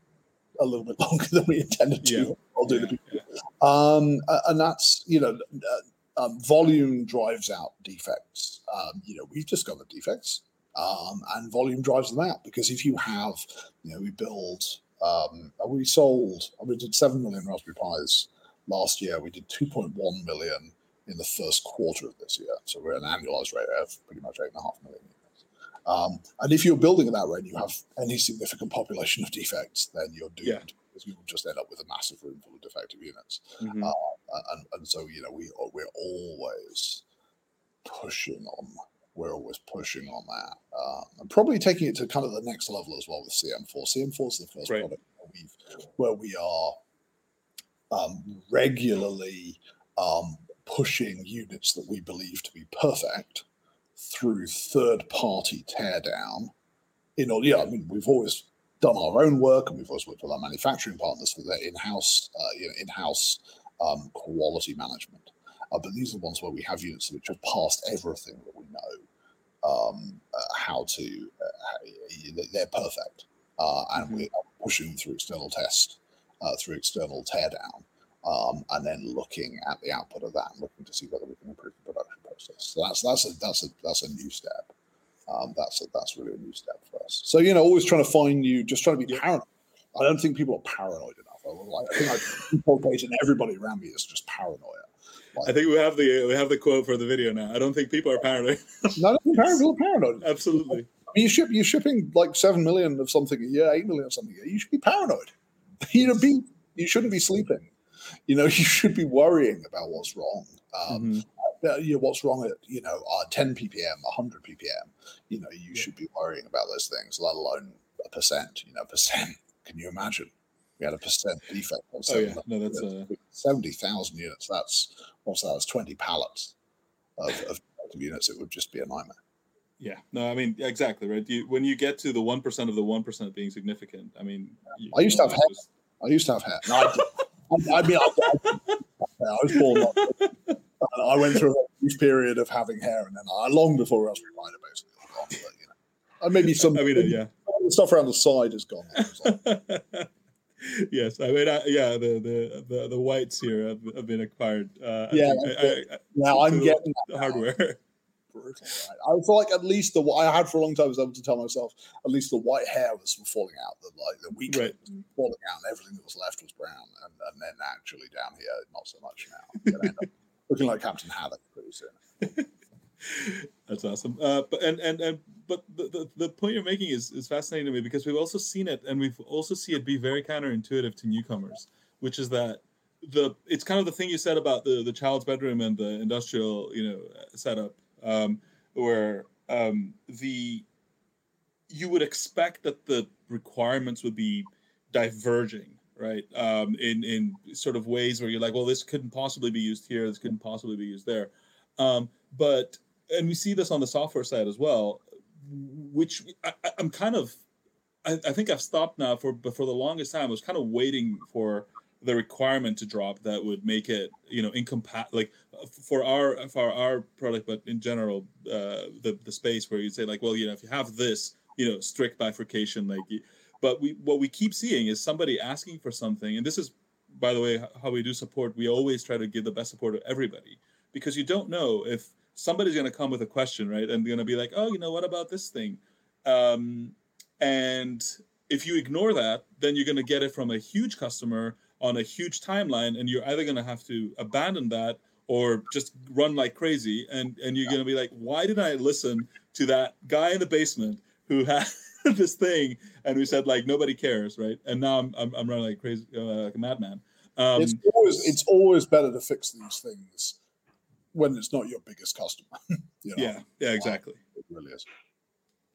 [SPEAKER 2] a little bit longer than we intended to. Yeah. I'll do yeah, the yeah. um, and that's you know, uh, um, volume drives out defects. Um, you know, we've discovered defects um, and volume drives them out because if you have, you know, we build, um, we sold, we did 7 million Raspberry Pis last year. We did 2.1 million in the first quarter of this year. So we're an annualized rate of pretty much 8.5 million units. Um, and if you're building at that rate, and you have any significant population of defects, then you're doomed. Yeah. because you will just end up with a massive room full of defective units.
[SPEAKER 1] Mhm.
[SPEAKER 2] Uh, and, and so you know we we're always pushing on we're always pushing on that um, and probably taking it to kind of the next level as well with cm4 cm4 is the first
[SPEAKER 1] Right.
[SPEAKER 2] product where, we've, where we are um, regularly um, pushing units that we believe to be perfect through third party teardown in order yeah i mean we've always done our own work and we've always worked with our manufacturing partners for their in-house uh, you know, in-house um, quality management. Uh, but these are the ones where we have units which have passed everything that we know um, uh, how to. Uh, they're perfect, uh, and
[SPEAKER 1] Mhm.
[SPEAKER 2] we're pushing through external test, uh, through external teardown, um, and then looking at the output of that and looking to see whether we can improve the production process. So that's that's a that's a that's a new step. Um, that's a, that's really a new step for us. So you know, always trying to find new, just trying to be paranoid. I don't think people are paranoid enough. I, I think I inculcate in everybody around me is just paranoia.
[SPEAKER 1] I think we have the we have the quote for the video now. I don't think people are paranoid.
[SPEAKER 2] No, I don't think paranoid, people are paranoid. I
[SPEAKER 1] Absolutely.
[SPEAKER 2] mean, you ship you're shipping like seven million of something a year, eight million of something a year. You should be paranoid. You know, be you shouldn't be sleeping. You know, you should be worrying about what's wrong. Um,
[SPEAKER 1] Mhm.
[SPEAKER 2] uh, you know, what's wrong at you know uh, 10 ppm 100 ppm you know you
[SPEAKER 1] Yeah.
[SPEAKER 2] should be worrying about those things let alone a percent you know percent can you imagine we had a percent defect on
[SPEAKER 1] Oh yeah, no, that's uh,
[SPEAKER 2] 70,000 units that's what's that that's 20 pallets of, of units it would just be a nightmare
[SPEAKER 1] yeah. No, I mean exactly right. You, when you get to the one percent of the one percent being significant, I mean, you,
[SPEAKER 2] I used to
[SPEAKER 1] you
[SPEAKER 2] have
[SPEAKER 1] know,
[SPEAKER 2] hair.
[SPEAKER 1] it's
[SPEAKER 2] i used to have hair no, I, did- I, I mean I, I, I was born not- I went through a brief period of having hair and then I long before Raspberry Pi basically was gone, but, you know. and maybe some
[SPEAKER 1] I mean, yeah.
[SPEAKER 2] the stuff around the side is gone well.
[SPEAKER 1] yes, I mean, I, yeah, the, the the the whites here have, have been acquired. Uh,
[SPEAKER 2] Yeah,
[SPEAKER 1] I, I,
[SPEAKER 2] Now I'm getting
[SPEAKER 1] the hardware.
[SPEAKER 2] brutal. Right? I feel like at least the I had for a long time I was able to tell myself at least the white hair was falling out, the like the weak
[SPEAKER 1] Right.
[SPEAKER 2] was falling out, and everything that was left was brown, and, and then actually down here not so much now. I'm end up looking like Captain Haddock pretty soon.
[SPEAKER 1] That's awesome. Uh, but and and and but the, the, the point you're making is is fascinating to me because we've also seen it and we've also see it be very counterintuitive to newcomers, which is that the it's kind of the thing you said about the the child's bedroom and the industrial you know setup um, where um, the you would expect that the requirements would be diverging right um, in in sort of ways where you're like well this couldn't possibly be used here this couldn't possibly be used there um, but and we see this on the software side as well which I, i'm kind of I, I think i've stopped now for but for the longest time i was kind of waiting for the requirement to drop that would make it you know incompatible like for our for our product but in general uh the the space where you'd say like well you know if you have this you know strict bifurcation like but we what we keep seeing is somebody asking for something and this is by the way how we do support. We always try to give the best support to everybody because you don't know if somebody's going to come with a question right? And going to be like oh you know what about this thing? Um, and if you ignore that then you're going to get it from a huge customer on a huge timeline and you're either going to have to abandon that or just run like crazy. And and you're going to be like why did i listen to that guy in the basement who had this thing and we said like nobody cares right? And now i'm i'm, I'm running like crazy uh, like a madman. Um,
[SPEAKER 2] it's always it's always better to fix these things when it's not your biggest customer. you know,
[SPEAKER 1] yeah yeah exactly
[SPEAKER 2] it really is.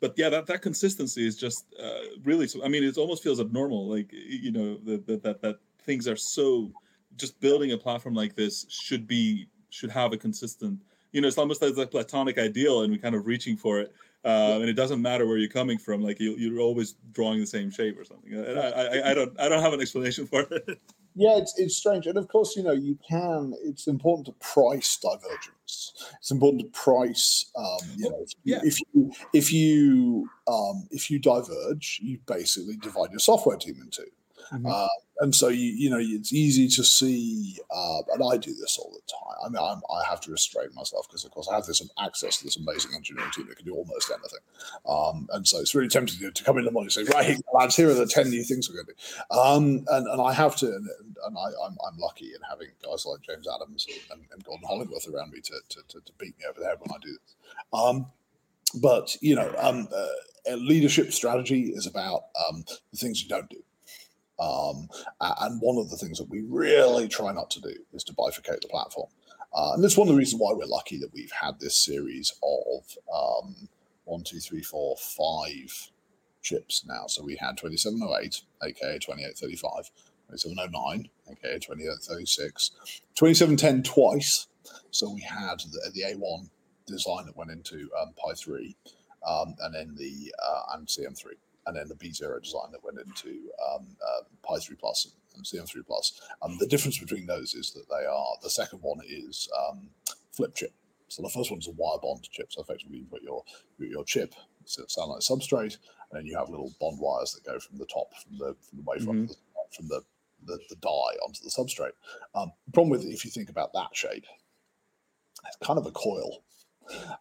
[SPEAKER 1] but yeah, that, that consistency is just uh, really. So, I mean, it almost feels abnormal. Like you know, that that that, that things are so. Just building a platform like this should be should have a consistent. You know, it's almost like a platonic ideal, and we're kind of reaching for it. Uh, and it doesn't matter where you're coming from. Like you, you're always drawing the same shape or something. And I, I, I don't, I don't have an explanation for it.
[SPEAKER 2] Yeah, it's, it's strange. And of course, you know, you can, it's important to price divergence. It's important to price, um, you know, if you,
[SPEAKER 1] Yeah.
[SPEAKER 2] if you, if you, um, if you diverge, you basically divide your software team in 2
[SPEAKER 1] Mhm.
[SPEAKER 2] Uh, and so you, you know, it's easy to see, uh, and I do this all the time. I mean, I'm, I have to restrain myself because, of course, I have this access to this amazing engineering team that can do almost anything. Um, and so it's really tempting to, to come in the morning and say, right, lads, here are the 10 new things we're going to do. Um, and, and I have to, and, and I, I'm, I'm lucky in having guys like James Adams and, and Gordon Hollingworth around me to, to, to, to beat me over the head when I do this. Um, but, you know, um, uh, leadership strategy is about um, the things you don't do. Um, and one of the things that we really try not to do is to bifurcate the platform. Uh, and that's one of the reasons why we're lucky that we've had this series of um, one, two, three, four, five chips now. So we had 2708, aka 2835, 2709, aka 2836, 2710 twice. So we had the, the A1 design that went into um, Pi 3, um, and then the uh, and CM3, and then the B0 design that went into um, uh, Pi 3 Plus and CM3 Plus. Um, the difference between those is that they are the second one is um, flip chip. So the first one's a wire bond chip. So effectively, you put your your chip sound like substrate, and then you have little bond wires that go from the top, from the from the wafer mm-hmm. from the, the, the die onto the substrate. Um, problem with it, if you think about that shape, it's kind of a coil.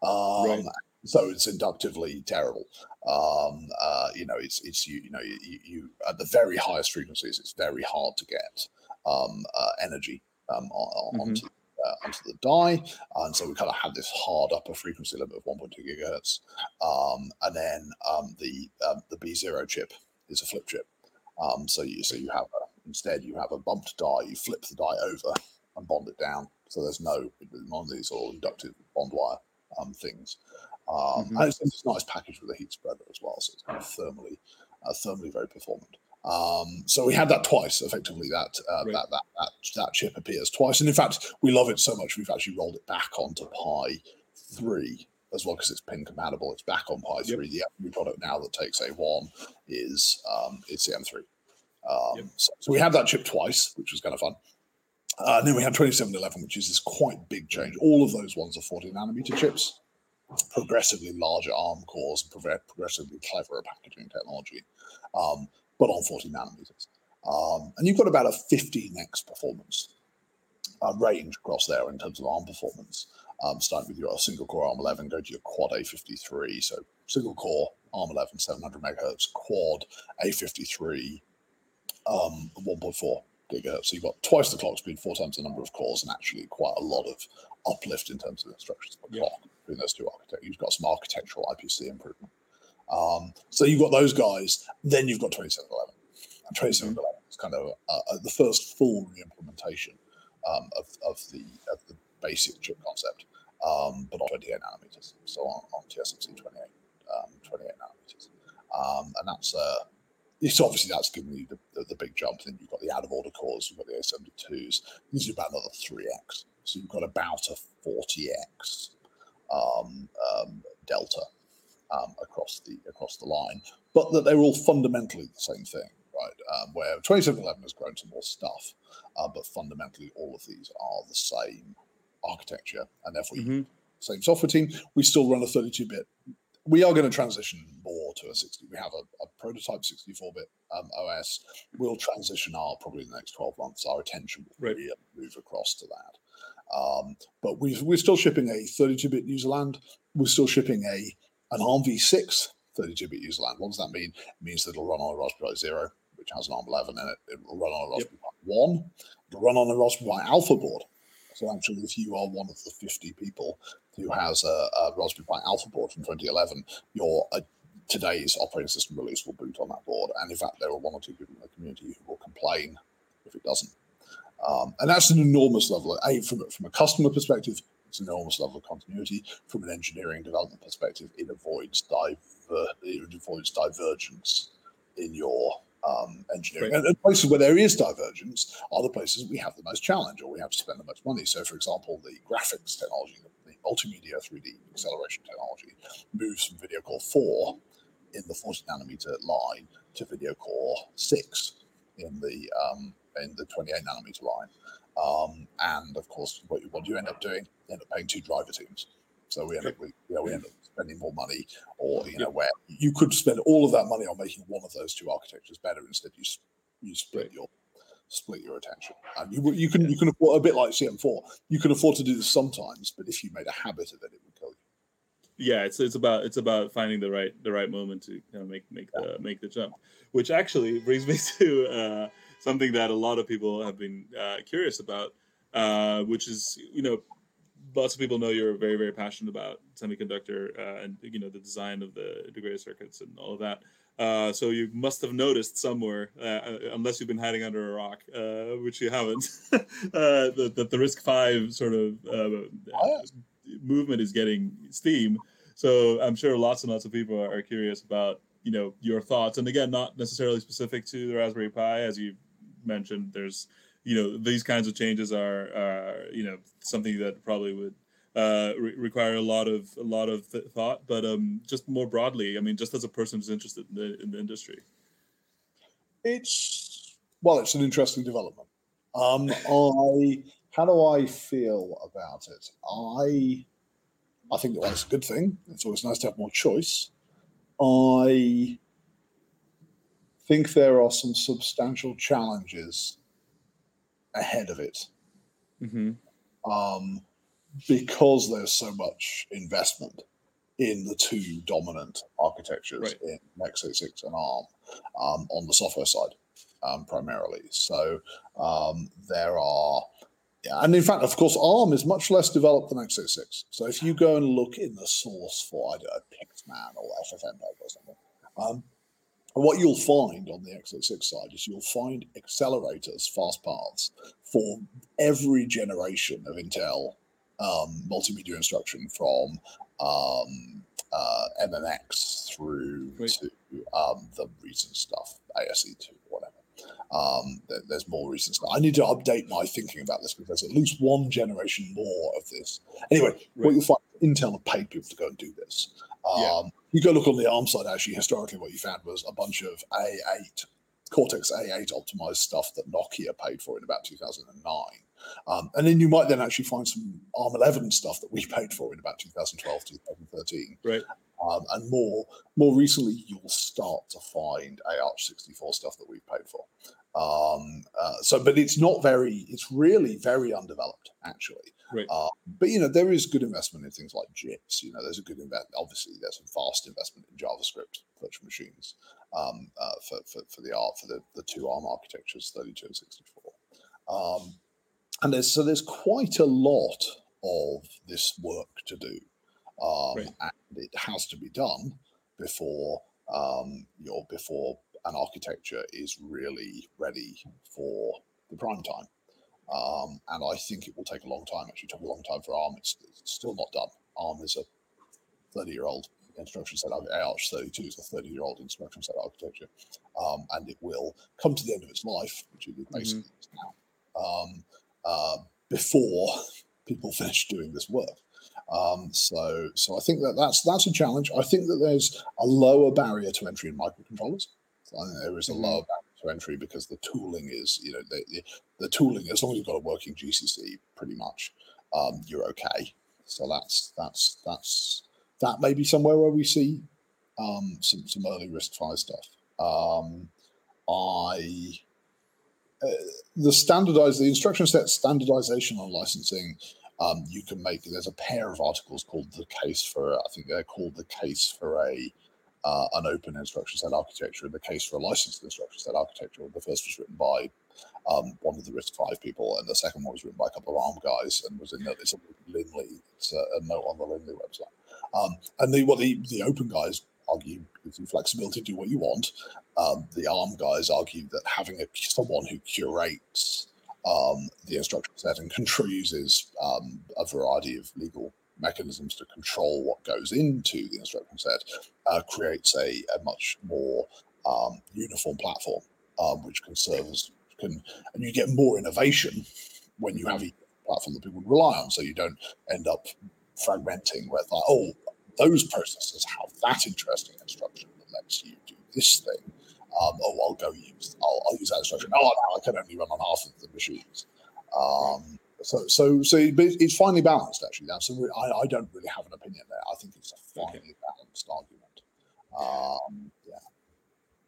[SPEAKER 2] Um, right. So it's inductively terrible. Um, uh, you know, it's it's you you know you, you, at the very highest frequencies, it's very hard to get um, uh, energy um, on, mm-hmm. onto uh, onto the die, and so we kind of had this hard upper frequency limit of 1.2 gigahertz, um, and then um, the um, the B0 chip is a flip chip. Um, so you so you have a, instead you have a bumped die, you flip the die over and bond it down. So there's no none of these all inductive bond wire um, things. Um, mm-hmm. And it's, it's, a nice package with a heat spreader as well, so it's kind of thermally uh, thermally very performant. Um, so we had that twice, effectively. That, uh, right. that, that that that chip appears twice, and in fact, we love it so much we've actually rolled it back onto Pi three as well because it's pin compatible. It's back on Pi three. Yep. The only product now that takes A one is um, it's the M three. Um, yep. so, so, we had that chip twice, which was kind of fun. Uh, and then we had 2711, which is this quite big change. All of those ones are 40 nanometer chips, progressively larger ARM cores, and progressively cleverer packaging technology. Um, but on 40 nanometers. Um, and you've got about a 15x performance uh, range across there in terms of ARM performance. Um, starting with your single core ARM 11, go to your quad A53. So single core ARM 11, 700 megahertz, quad A53, um, 1.4 gigahertz. So you've got twice the clock speed, four times the number of cores, and actually quite a lot of uplift in terms of instructions per yeah. clock between those two architects. You've got some architectural IPC improvement. Um, so you've got those guys. Then you've got 2711. And 2711 mm-hmm. is kind of uh, uh, the first full re-implementation um, of, of the of the basic chip concept, um, but on 28 nanometers. So on, on TSMC 28, um, 28 nanometers, um, and that's uh, it's obviously that's giving you the, the, the, big jump. Then you've got the out of order cores, you've got the A72s. This is about another 3x. So you've got about a 40x um, um, delta um, across the across the line, but that they're all fundamentally the same thing, right? Um, where 2711 has grown some more stuff, uh, but fundamentally all of these are the same architecture, and therefore mm-hmm. same software team. We still run a 32-bit. We are going to transition more to a 60. We have a, a prototype 64-bit um, OS. We'll transition our probably in the next 12 months. Our attention will right. really move across to that. Um, but we are still shipping a 32-bit user land. We're still shipping a an ARM v6 32-bit user land. What does that mean? It means that it'll run on a Raspberry Pi Zero, which has an ARM 11 in it. It will run on a Raspberry Pi 1. It'll run on a Raspberry Pi Alpha board. So actually, if you are one of the 50 people who has a, a Raspberry Pi Alpha board from 2011, your uh, today's operating system release will boot on that board. And in fact, there are one or two people in the community who will complain if it doesn't. Um, and that's an enormous level. A, from, from a customer perspective, it's an enormous level of continuity. From an engineering development perspective, it avoids diver- it avoids divergence in your um, engineering. Right. And, places where there is divergence are the places we have the most challenge or we have to spend the most money. So, for example, the graphics technology, the multimedia 3D acceleration technology, moves from Video Core 4 in the 40 nanometer line to Video Core 6 in the um, in the 28 nanometer line. Um, and of course, what, what you end up doing, you end up paying two driver teams. So we end up, we, you know, we end up spending more money, or you know, where you could spend all of that money on making one of those two architectures better. Instead, you you split your split your attention. And you you can you can afford a bit like CM4. You can afford to do this sometimes, but if you made a habit of it, it would kill you.
[SPEAKER 1] Yeah, it's it's about it's about finding the right the right moment to kind of make make the make the jump, which actually brings me to. Uh, something that a lot of people have been uh, curious about, uh, which is you know lots of people know you're very very passionate about semiconductor uh, and you know the design of the integrated circuits and all of that. Uh, so you must have noticed somewhere, uh, uh unless you've been hiding under a rock, uh, which you haven't, uh, that, that the RISC-V sort of oh, movement is getting steam. So I'm sure lots and lots of people are curious about you know your thoughts, and again, not necessarily specific to the Raspberry Pi, as you mentioned. There's you know these kinds of changes are, are you know something that probably would uh, re- require a lot of a lot of th- thought. But um, just more broadly, I mean, just as a person who's interested in the, in the industry,
[SPEAKER 2] it's well, it's an interesting development. Um, I how do I feel about it? I I think that that's a good thing. It's always nice to have more choice. I think there are some substantial challenges ahead of it.
[SPEAKER 1] Mm-hmm.
[SPEAKER 2] Um, because there's so much investment in the two dominant architectures right. in x86 and ARM um, on the software side um, primarily. So um, there are, yeah, and in fact, of course, ARM is much less developed than x86. So if you go and look in the source for, I don't know, Pixman or FFmpeg or something, um, what you'll find on the x86 side is you'll find accelerators, fast paths for every generation of Intel um, multimedia instruction from um, uh, MMX through right. to um, the recent stuff, ASE2, whatever. Um, there's more recent stuff. I need to update my thinking about this because there's at least one generation more of this. Anyway, right. what you'll find, Intel have paid people to go and do this. Yeah. You go look on the ARM side, actually, historically, what you found was a bunch of A8, Cortex A8 optimized stuff that Nokia paid for in about 2009. Um, and then you might then actually find some ARM 11 stuff that we paid for in about 2012, 2013.
[SPEAKER 1] Right.
[SPEAKER 2] Um, and more more recently, you'll start to find AArch64 stuff that we've paid for. Um, uh, so, but it's not very, it's really very undeveloped, actually.
[SPEAKER 1] Right. Uh,
[SPEAKER 2] but you know, there is good investment in things like JITs. You know, there's a good investment. Obviously, there's a vast investment in JavaScript virtual machines um, uh, for, for for the art for the the two ARM architectures, 32 and 64. Um, and there's so there's quite a lot of this work to do, um, right. and it has to be done before um, your before an architecture is really ready for the prime time. Um, and I think it will take a long time. Actually, it took a long time for ARM. It's, it's still not done. ARM is a 30 year old instruction set. AArch32 is a 30 year old instruction set architecture, um, and it will come to the end of its life, which it basically mm-hmm. is now. Um, uh, before people finish doing this work. Um, so, so I think that that's that's a challenge. I think that there's a lower barrier to entry in microcontrollers. There is a mm-hmm. lower barrier to entry because the tooling is, you know, the, the, the tooling. As long as you've got a working GCC, pretty much, um, you're okay. So that's that's that's that may be somewhere where we see um, some some early RISC-V stuff. Um, I the standardized the instruction set standardization on licensing um, you can make there's a pair of articles called the case for i think they're called the case for a uh, an open instruction set architecture and the case for a licensed instruction set architecture the first was written by um, one of the RISC-V people and the second one was written by a couple of arm guys and was in the, it's a linley it's a, a note on the linley website um, and the what the, the open guys argue with the flexibility do what you want. Um, the ARM guys argue that having a, someone who curates um, the instruction set and control uses um, a variety of legal mechanisms to control what goes into the instruction set uh, creates a, a, much more um, uniform platform, um, which can serve as can, and you get more innovation when you have a platform that people rely on, so you don't end up fragmenting where like, oh, those processors have that interesting instruction that lets you do this thing. Um, oh, I'll go use I'll, I'll, use that instruction. Oh, no, I can only run on half of the machines. Um, so, so, so it's finely balanced. Actually, that's I don't really have an opinion there. I think it's a finely okay. balanced argument. Um, yeah.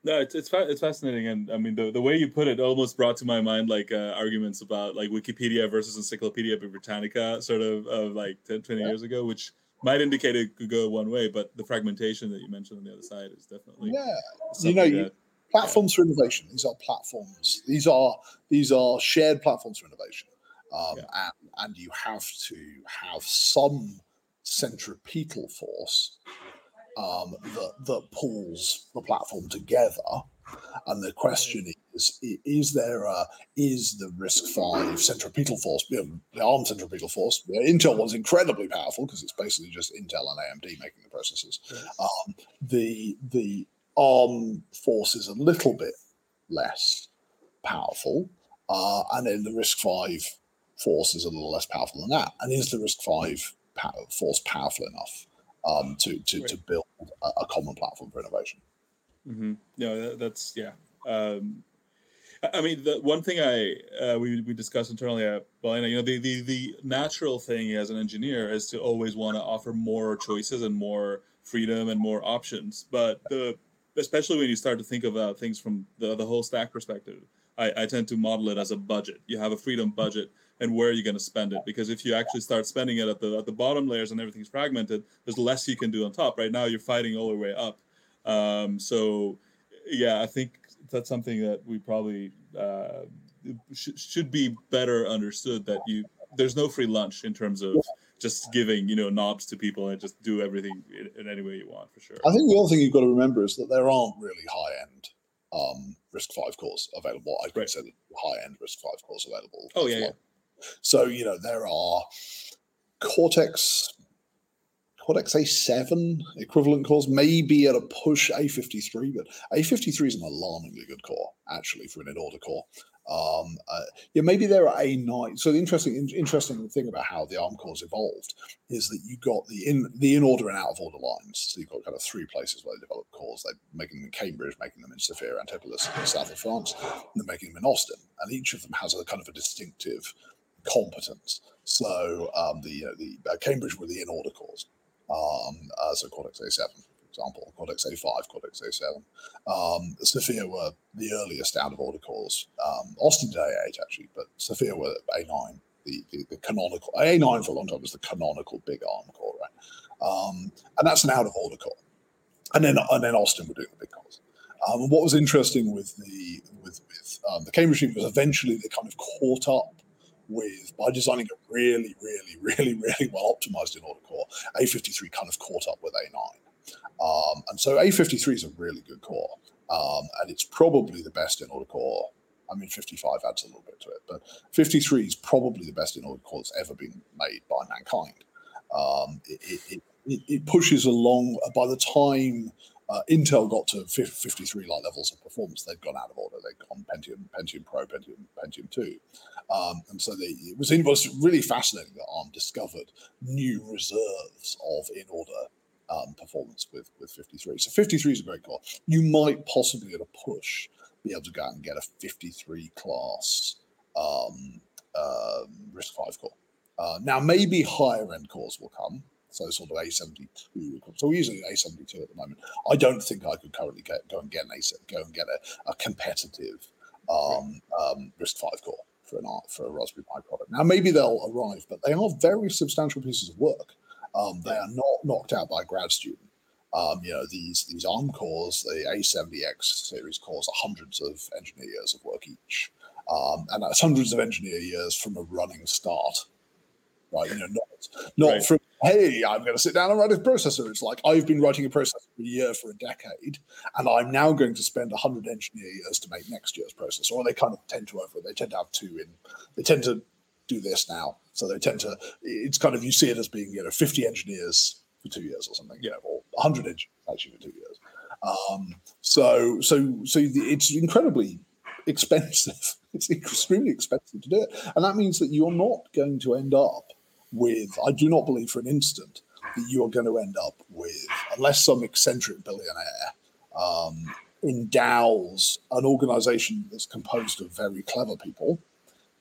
[SPEAKER 1] No, it's it's it's fascinating, and I mean the, the way you put it almost brought to my mind like uh, arguments about like Wikipedia versus Encyclopedia Britannica, sort of of like 10, 20 yeah. years ago, which might indicate it could go one way, but the fragmentation that you mentioned on the other side is definitely
[SPEAKER 2] yeah. You know, you, platforms yeah. for innovation. These are platforms. These are these are shared platforms for innovation. Um,
[SPEAKER 1] Yeah.
[SPEAKER 2] and, and you have to have some centripetal force um, that that pulls the platform together. And the question is: Is there a is the RISC-V centripetal force, the ARM centripetal force? The Intel one's incredibly powerful because it's basically just Intel and AMD making the processors. Um, the the ARM force is a little bit less powerful, uh, and then the RISC-V force is a little less powerful than that. And is the RISC-V pow- force powerful enough um, to to, to build a, a common platform for innovation?
[SPEAKER 1] hmm No, that, that's yeah. Um, I mean, the one thing I uh, we we discussed internally at Balena, you know, the, the the natural thing as an engineer is to always want to offer more choices and more freedom and more options. But the especially when you start to think about things from the the whole stack perspective, I, I tend to model it as a budget. You have a freedom budget, and where are you going to spend it? Because if you actually start spending it at the at the bottom layers and everything's fragmented, there's less you can do on top. Right now, you're fighting all the way up. Um, so, yeah, I think that's something that we probably uh, sh- should be better understood. That you there's no free lunch in terms of just giving you know knobs to people and just do everything in, in any way you want for sure.
[SPEAKER 2] I think the other thing you've got to remember is that there aren't really high end um, RISC V cores available. I
[SPEAKER 1] Right.
[SPEAKER 2] consider high end RISC-V cores available.
[SPEAKER 1] Oh yeah, yeah.
[SPEAKER 2] So you know there are Cortex, Cortex A7 equivalent cores, maybe at a push A53, but A53 is an alarmingly good core actually for an in-order core. Um, uh, yeah, maybe there are A9. So the interesting, in- interesting thing about how the ARM cores evolved is that you got the in the in-order and out-of-order lines. So you've got kind of three places where they develop cores. They're making them in Cambridge, making them in Sophia Antipolis in the south of France, and they're making them in Austin. And each of them has a kind of a distinctive competence. So um, the uh, the uh, Cambridge were the in order cores. Um, uh, so Cortex A7, for example, Cortex A5, Cortex A7. Um, Sophia were the earliest out of order cores. Um, Austin did A8 actually, but Sophia were A9, the, the, the canonical. A9 for a long time was the canonical big ARM core, right? Um, and that's an out of order core. And then and then Austin were doing the big cores. Um, what was interesting with the with with um, the Cambridge team was eventually they kind of caught up with by designing a really, really, really, really well optimized in order core. A53 kind of caught up with A9, um, and so A53 is a really good core, um, and it's probably the best in order core. I mean, 55 adds a little bit to it, but 53 is probably the best in order core that's ever been made by mankind. Um, it, it, it, it pushes along. By the time uh, Intel got to 53 like levels of performance, they'd gone out of order. They'd gone Pentium, Pentium Pro, Pentium, Pentium 2. Um, and so they, it, was, it was really fascinating that ARM discovered new reserves of in order um, performance with, with 53. So 53 is a great core. You might possibly at a push be able to go out and get a 53 class um, um, RISC-V core. Uh, now, maybe higher end cores will come. So sort of A72. So we're using A72 at the moment. I don't think I could currently get, go and get an A go and get a, a competitive um, um, RISC-V core for an for a Raspberry Pi product. Now maybe they'll arrive, but they are very substantial pieces of work. Um, they are not knocked out by a grad student. Um, you know these these ARM cores, the A70X series cores, are hundreds of engineer years of work each, um, and that's hundreds of engineer years from a running start. Right, you know, not not
[SPEAKER 1] Right.
[SPEAKER 2] from hey, I'm going to sit down and write a processor. It's like I've been writing a processor for a year for a decade, and I'm now going to spend 100 engineer years to make next year's processor. Or they kind of tend to over. They tend to have two in. They tend to do this now, so they tend to. It's kind of you see it as being you know 50 engineers for two years or something, you know, or 100 engineers actually for two years. Um, so so so it's incredibly expensive. It's extremely expensive to do it, and that means that you're not going to end up with. I do not believe for an instant that you are going to end up with, unless some eccentric billionaire um, endows an organization that's composed of very clever people.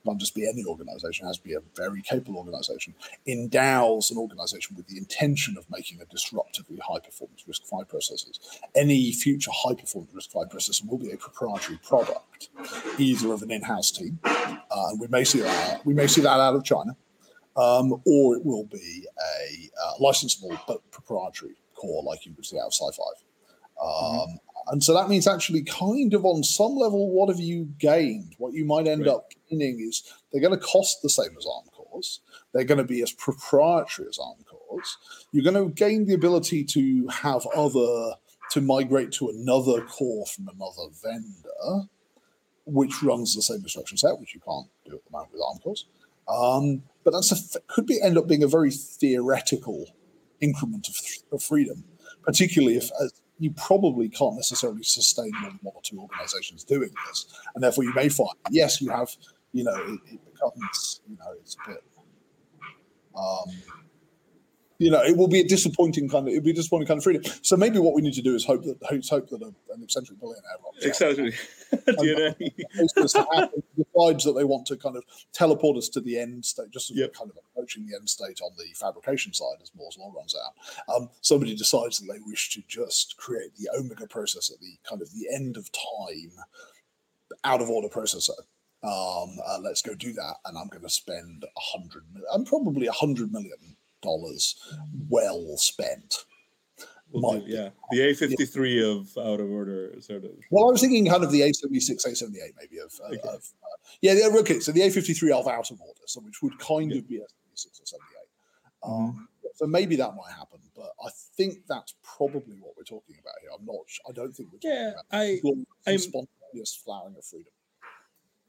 [SPEAKER 2] Can't just be any organization; it has to be a very capable organization. Endows an organization with the intention of making a disruptively high-performance RISC-V processors. Any future high-performance RISC-V processor will be a proprietary product, either of an in-house team, uh, and we may see that we may see that out of China, um, or it will be a uh, licensable but proprietary core like you would see out of SiFive. Um, And so that means actually, kind of on some level, what have you gained? What you might end
[SPEAKER 1] Right.
[SPEAKER 2] up gaining is they're going to cost the same as ARM cores. They're going to be as proprietary as ARM cores. You're going to gain the ability to have other to migrate to another core from another vendor, which runs the same instruction set, which you can't do at the moment with ARM cores. Um, but that's a, could be end up being a very theoretical increment of, of freedom, particularly if as you probably can't necessarily sustain more than one or two organizations doing this. And therefore, you may find, yes, you have, you know, it, it becomes, you know, it's a bit, um, you know, it will be a disappointing kind of, it'll be a disappointing kind of freedom. So maybe what we need to do is hope that, hope that a, an eccentric billionaire,
[SPEAKER 1] exactly, DNA
[SPEAKER 2] decides that they want to kind of teleport us to the end state, just as yep. we're kind of approaching the end state on the fabrication side as Moore's law runs out. Um, somebody decides that they wish to just create the Omega process at the kind of the end of time, out of order processor. Um, uh, let's go do that, and I'm going to spend a hundred. I'm probably a hundred million dollars well spent
[SPEAKER 1] We'll do, yeah, the A53 yeah. of out of order sort of.
[SPEAKER 2] Well, I was thinking kind of the A76, A78 maybe of, uh, okay. of uh, yeah, yeah, okay. So the A53 of out of order, so which would kind yeah. of be A76 or 78. Mm-hmm. Um, so maybe that might happen, but I think that's probably what we're talking about here. I'm not. I don't think we're talking
[SPEAKER 1] yeah,
[SPEAKER 2] about
[SPEAKER 1] I,
[SPEAKER 2] I'm, spontaneous flowering of freedom.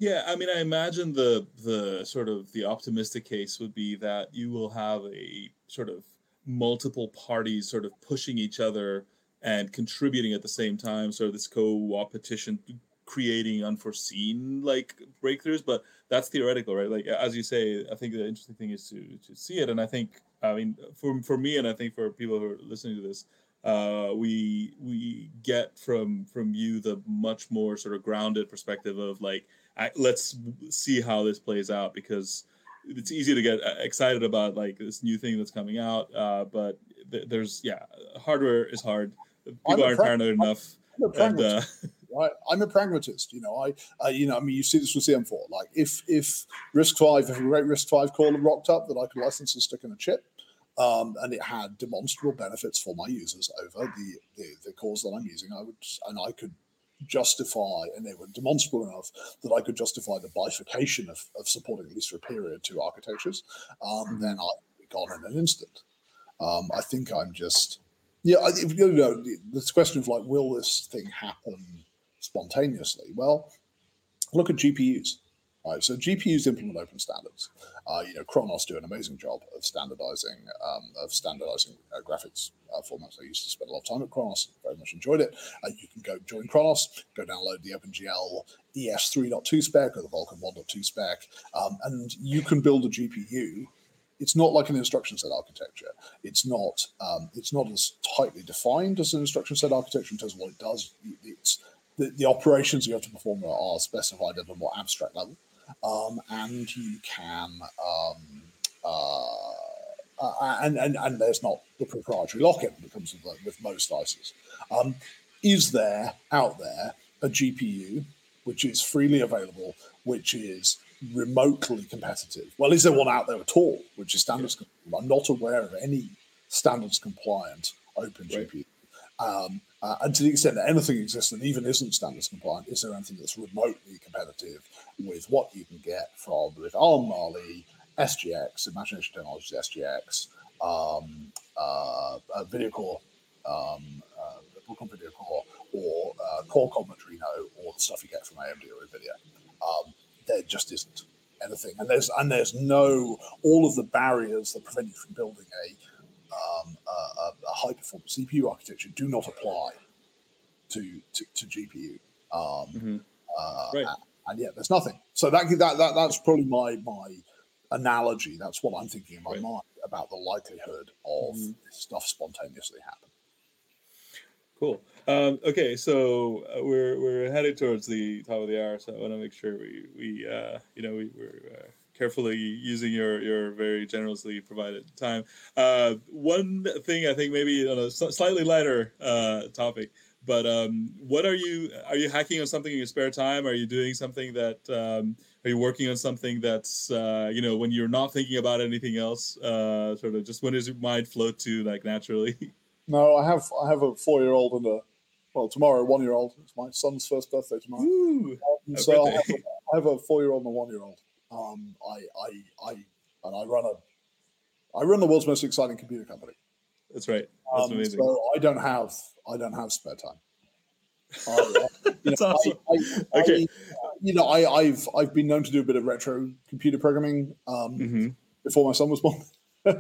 [SPEAKER 1] Yeah, I mean, I imagine the the sort of the optimistic case would be that you will have a sort of multiple parties sort of pushing each other and contributing at the same time. So this co-opetition creating unforeseen like breakthroughs, but that's theoretical, right? Like as you say, I think the interesting thing is to to see it, and I think I mean for for me, and I think for people who are listening to this, uh, we we get from from you the much more sort of grounded perspective of like I, let's see how this plays out because it's easy to get uh, excited about like this new thing that's coming out, uh, but th- there's yeah, hardware is hard. People aren't paranoid enough.
[SPEAKER 2] I'm a, and, uh, right? I'm a pragmatist. You know, I, uh, you know, I mean, you see this with CM4. Like, if if RISC-V, if a great RISC-V core rocked up that I could license and stick in a chip, um, and it had demonstrable benefits for my users over the, the the cores that I'm using, I would and I could justify, and they were demonstrable enough that I could justify the bifurcation of, of supporting at least for a period two architectures, um, mm-hmm. then I'd be gone in an instant. Um, I think I'm just, yeah, if, you know, this question of like, will this thing happen spontaneously? Well, look at GPUs. Right, so GPUs implement open standards. Uh, you know, Khronos do an amazing job of standardizing um, of standardizing uh, graphics uh, formats. I used to spend a lot of time at Khronos. Very much enjoyed it. Uh, you can go join Khronos, go download the OpenGL ES 3.2 spec or the Vulkan 1.2 spec, um, and you can build a GPU. It's not like an instruction set architecture. It's not. Um, it's not as tightly defined as an instruction set architecture in terms of what it does. It's the, the operations you have to perform are specified at a more abstract level um, and you can um, uh, uh, and, and and there's not the proprietary lock-in that comes with, with most ICs. Um, is there out there a GPU which is freely available, which is remotely competitive? Well, is there one out there at all which is standards? Yeah. I'm not aware of any standards compliant open right. GPU. Um, uh, and to the extent that anything exists that even isn't standards compliant, is there anything that's remotely competitive with what you can get from with ARM Mali, SGX, Imagination Technologies SGX, um, uh, uh, Video Core, um, uh, Video Core, or uh, Qualcomm Adreno, or the stuff you get from AMD or NVIDIA. Um, there just isn't anything, and there's and there's no all of the barriers that prevent you from building a um, a, a, high performance CPU architecture do not apply to to, to GPU. Um, mm-hmm. uh, right and yet there's nothing. So that that, that that's probably my my analogy. That's what I'm thinking in my right. mind about the likelihood of mm. stuff spontaneously happening.
[SPEAKER 1] Cool. Um, okay, so uh, we're we're headed towards the top of the hour, so I want to make sure we we uh, you know we, we're uh, carefully using your your very generously provided time. Uh, one thing I think maybe on a slightly lighter uh, topic but um, what are you? Are you hacking on something in your spare time? Are you doing something that? Um, are you working on something that's uh, you know when you're not thinking about anything else? Uh, sort of just when does your mind float to like naturally?
[SPEAKER 2] No, I have I have a four year old and a well tomorrow one year old. It's my son's first birthday tomorrow.
[SPEAKER 1] Ooh,
[SPEAKER 2] um, so I have, a, I I have a four-year-old and a one-year-old. Um, I, I, I, and I run a, I run the world's most exciting computer company.
[SPEAKER 1] That's right. That's
[SPEAKER 2] Um,
[SPEAKER 1] amazing.
[SPEAKER 2] So I don't have, I don't have spare time. I- I- you
[SPEAKER 1] That's
[SPEAKER 2] know, I-
[SPEAKER 1] awesome.
[SPEAKER 2] I-
[SPEAKER 1] Okay.
[SPEAKER 2] I- you know, I, I've I've been known to do a bit of retro computer programming um,
[SPEAKER 1] hmm
[SPEAKER 2] before my son was born. um,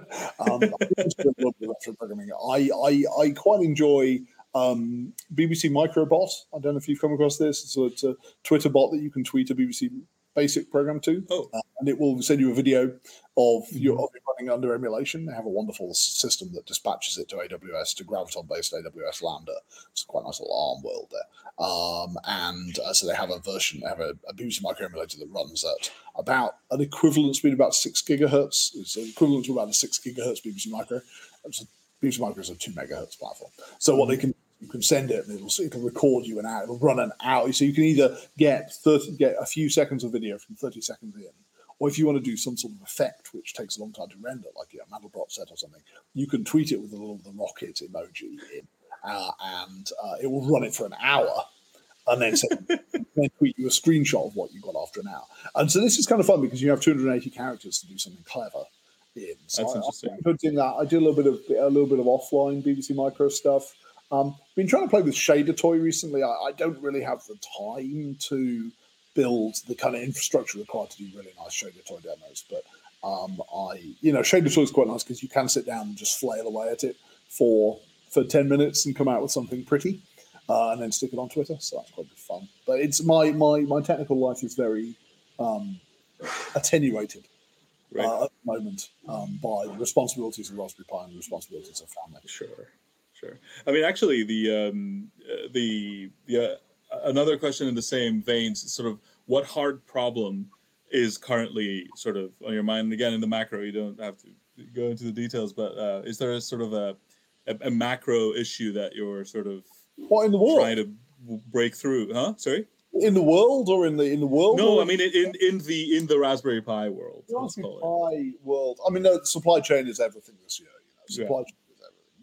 [SPEAKER 2] I used to do a little bit of retro programming. I, I I quite enjoy um, BBC Microbot. I don't know if you've come across this. It's a, it's a Twitter bot that you can tweet a BBC Basic program to,
[SPEAKER 1] Oh,
[SPEAKER 2] uh, and it will send you a video of your
[SPEAKER 1] Mhm.
[SPEAKER 2] of it running under emulation. They have a wonderful system that dispatches it to AWS to Graviton-based AWS Lambda. It's quite a nice little ARM world there. Um, and uh, so they have a version, they have a, a BBC Micro emulator that runs at about an equivalent speed about six gigahertz. It's equivalent to about a six gigahertz BBC Micro. BBC Micro is a two megahertz platform. So what they can you can send it and it'll it'll record you an hour. It'll run an hour. So you can either get thirty get a few seconds of video from thirty seconds in, or if you want to do some sort of effect which takes a long time to render, like a Mandelbrot set or something, you can tweet it with a little the rocket emoji in, uh, and uh, it will run it for an hour. And then, send, then tweet you a screenshot of what you got after an hour. And so this is kind of fun because you have 280 characters to do something clever in. So
[SPEAKER 1] That's
[SPEAKER 2] I,
[SPEAKER 1] interesting.
[SPEAKER 2] I put in that. I did a little bit of a little bit of offline BBC Micro stuff. Um, been trying to play with Shader Toy recently. I, I don't really have the time to build the kind of infrastructure required to do really nice Shader Toy demos. But um, I, you know, Shader Toy is quite nice because you can sit down and just flail away at it for for ten minutes and come out with something pretty, uh, and then stick it on Twitter. So that's quite good fun. But it's my my my technical life is very um, attenuated
[SPEAKER 1] right.
[SPEAKER 2] uh, at the moment um, by the responsibilities of Raspberry Pi and the responsibilities of family.
[SPEAKER 1] Sure, sure. I mean, actually, the um, uh, the the uh, another question in the same veins, sort of, what hard problem is currently sort of on your mind? Again, in the macro, you don't have to go into the details, but uh, is there a sort of a, a a macro issue that you're sort of
[SPEAKER 2] What in the world?
[SPEAKER 1] trying to break through? Huh? Sorry.
[SPEAKER 2] In the world or in the in the world?
[SPEAKER 1] No, I mean in in in the in the Raspberry Pi world.
[SPEAKER 2] Raspberry. Pi world. I mean, the supply chain is everything this year. You know,
[SPEAKER 1] Yeah.
[SPEAKER 2] supply chain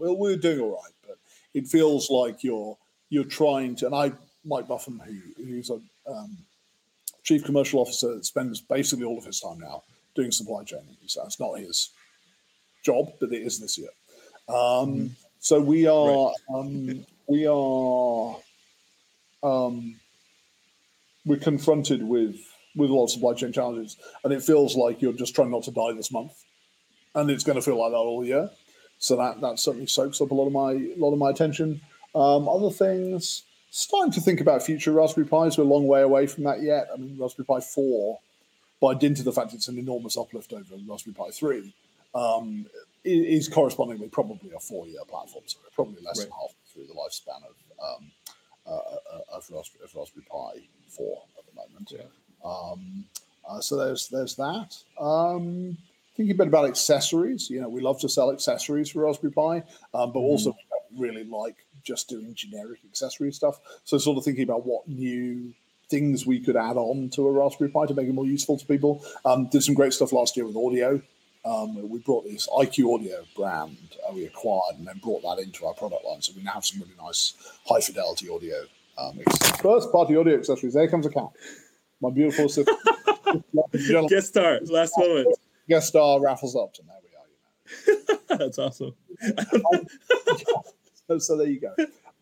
[SPEAKER 2] Well, we're doing all right, but it feels like you're you're trying to. And I, Mike Buffham, who who's a um, chief commercial officer, spends basically all of his time now doing supply chain. So it's not his job, but it is this year. Um,
[SPEAKER 1] Mhm.
[SPEAKER 2] So we are um, we are um, we're confronted with with a lot of supply chain challenges, and it feels like you're just trying not to die this month, and it's going to feel like that all year. So that that certainly soaks up a lot of my a lot of my attention. Um, other things, starting to think about future Raspberry Pis. We're a long way away from that yet. I mean, Raspberry Pi four, by dint of the fact it's an enormous uplift over Raspberry Pi three, um, is correspondingly probably a four year platform. So we're probably less than half through the lifespan of um, uh, uh, of, Raspberry, of Raspberry Pi four at the moment.
[SPEAKER 1] Yeah.
[SPEAKER 2] Um, uh, so there's there's that. Um, thinking a bit about accessories. You know, we love to sell accessories for Raspberry Pi, um, but also we don't really like just doing generic accessory stuff. So sort of thinking about what new things we could add on to a Raspberry Pi to make it more useful to people. Um, did some great stuff last year with audio. Um, we brought this IQ Audio brand uh, we acquired and then brought that into our product line. So we now have some really nice high fidelity audio. Um, first party audio accessories. There comes a cat. My beautiful. Gentlemen,
[SPEAKER 1] Guest star, last moment.
[SPEAKER 2] Guest star Raffles Upton. There we are. You know.
[SPEAKER 1] That's awesome.
[SPEAKER 2] So, so there you go.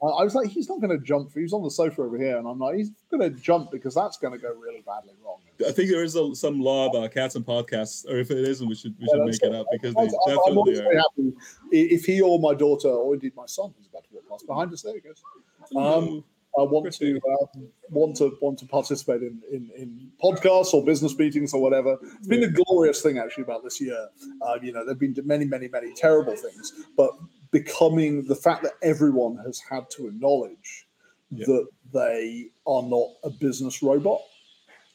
[SPEAKER 2] Uh, I was like, he's not going to jump. He's on the sofa over here, and I'm like, he's going to jump because that's going to go really badly wrong.
[SPEAKER 1] I think there is a, some law about cats and podcasts, or if it isn't, we should we
[SPEAKER 2] Yeah,
[SPEAKER 1] should make it
[SPEAKER 2] it.
[SPEAKER 1] up because
[SPEAKER 2] I-
[SPEAKER 1] they
[SPEAKER 2] always
[SPEAKER 1] definitely are.
[SPEAKER 2] happy if he or my daughter, or indeed my son, who's about to walk past behind us. There he goes. Um, I want to uh, want to want to participate in, in in podcasts or business meetings or whatever. It's been a glorious thing actually about this year. Uh, you know, there've been many, many, many terrible things, but becoming the fact that everyone has had to acknowledge
[SPEAKER 1] Yeah.
[SPEAKER 2] that they are not a business robot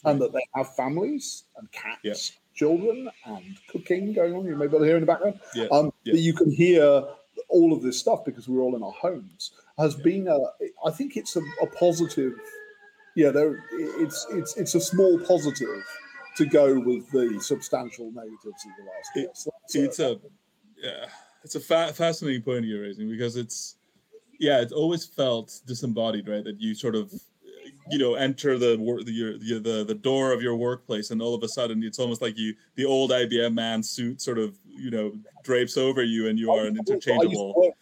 [SPEAKER 2] and that they have families and cats,
[SPEAKER 1] Yeah.
[SPEAKER 2] children, and cooking going on. You may be able to hear in the background.
[SPEAKER 1] Yeah,
[SPEAKER 2] Um,
[SPEAKER 1] yeah.
[SPEAKER 2] That you can hear all of this stuff because we're all in our homes has been a. I think it's a, a positive. Yeah, there. It's it's it's a small positive to go with the substantial negatives of the last year. So
[SPEAKER 1] it's a yeah, it's a fa- fascinating point you're raising because it's yeah, it's always felt disembodied, right? That you sort of you know enter the the, the the door of your workplace and all of a sudden it's almost like you the old IBM man suit sort of you know drapes over you and you are an interchangeable.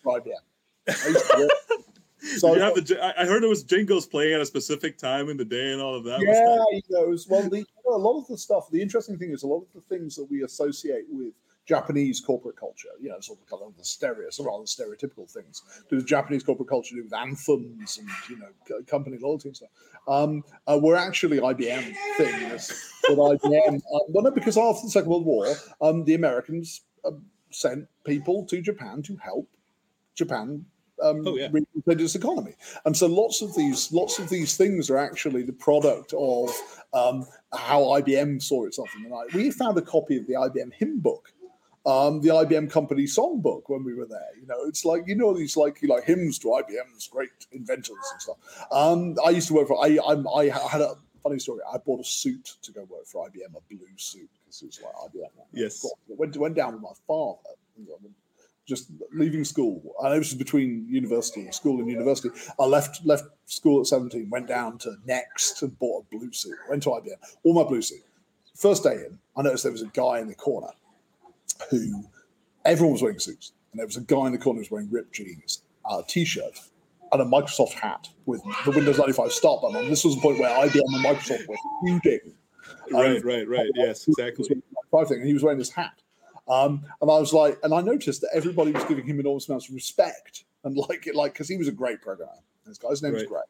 [SPEAKER 1] So you have the. I heard it was jingles playing at a specific time in the day and all of that.
[SPEAKER 2] Yeah, you know, well, the, you know, a lot of the stuff. The interesting thing is a lot of the things that we associate with Japanese corporate culture, you know, sort of kind of the stereo, some rather stereotypical things. Do Japanese corporate culture do with anthems and you know company loyalty and stuff? Um, uh, were actually IBM things that IBM. Uh, well, no, because after the Second World War, um, the Americans uh, sent people to Japan to help Japan um, oh, yeah. its economy. And so lots of these lots of these things are actually the product of um, how IBM saw itself in the night. We found a copy of the IBM hymn book um, the IBM company songbook when we were there. You know, it's like you know these like like hymns to IBM's great inventors and stuff. Um, I used to work for I I'm, I had a funny story. I bought a suit to go work for IBM, a blue suit because it was like IBM.
[SPEAKER 1] Yes,
[SPEAKER 2] went went down with my father. Just leaving school, it was between university, school and university. I left left school at seventeen, went down to Next and bought a blue suit. Went to IBM, all my blue suit. First day in, I noticed there was a guy in the corner who everyone was wearing suits, and there was a guy in the corner who was wearing ripped jeans, a t-shirt, and a Microsoft hat with the Windows 95 start button on. This was the point where IBM and Microsoft were feuding.
[SPEAKER 1] Right, um, right, right. Yes, exactly.
[SPEAKER 2] Thing, and he was wearing this hat. Um, and I was like, and I noticed that everybody was giving him enormous amounts of respect and like it, like because he was a great programmer. This guy's name right. is Greg.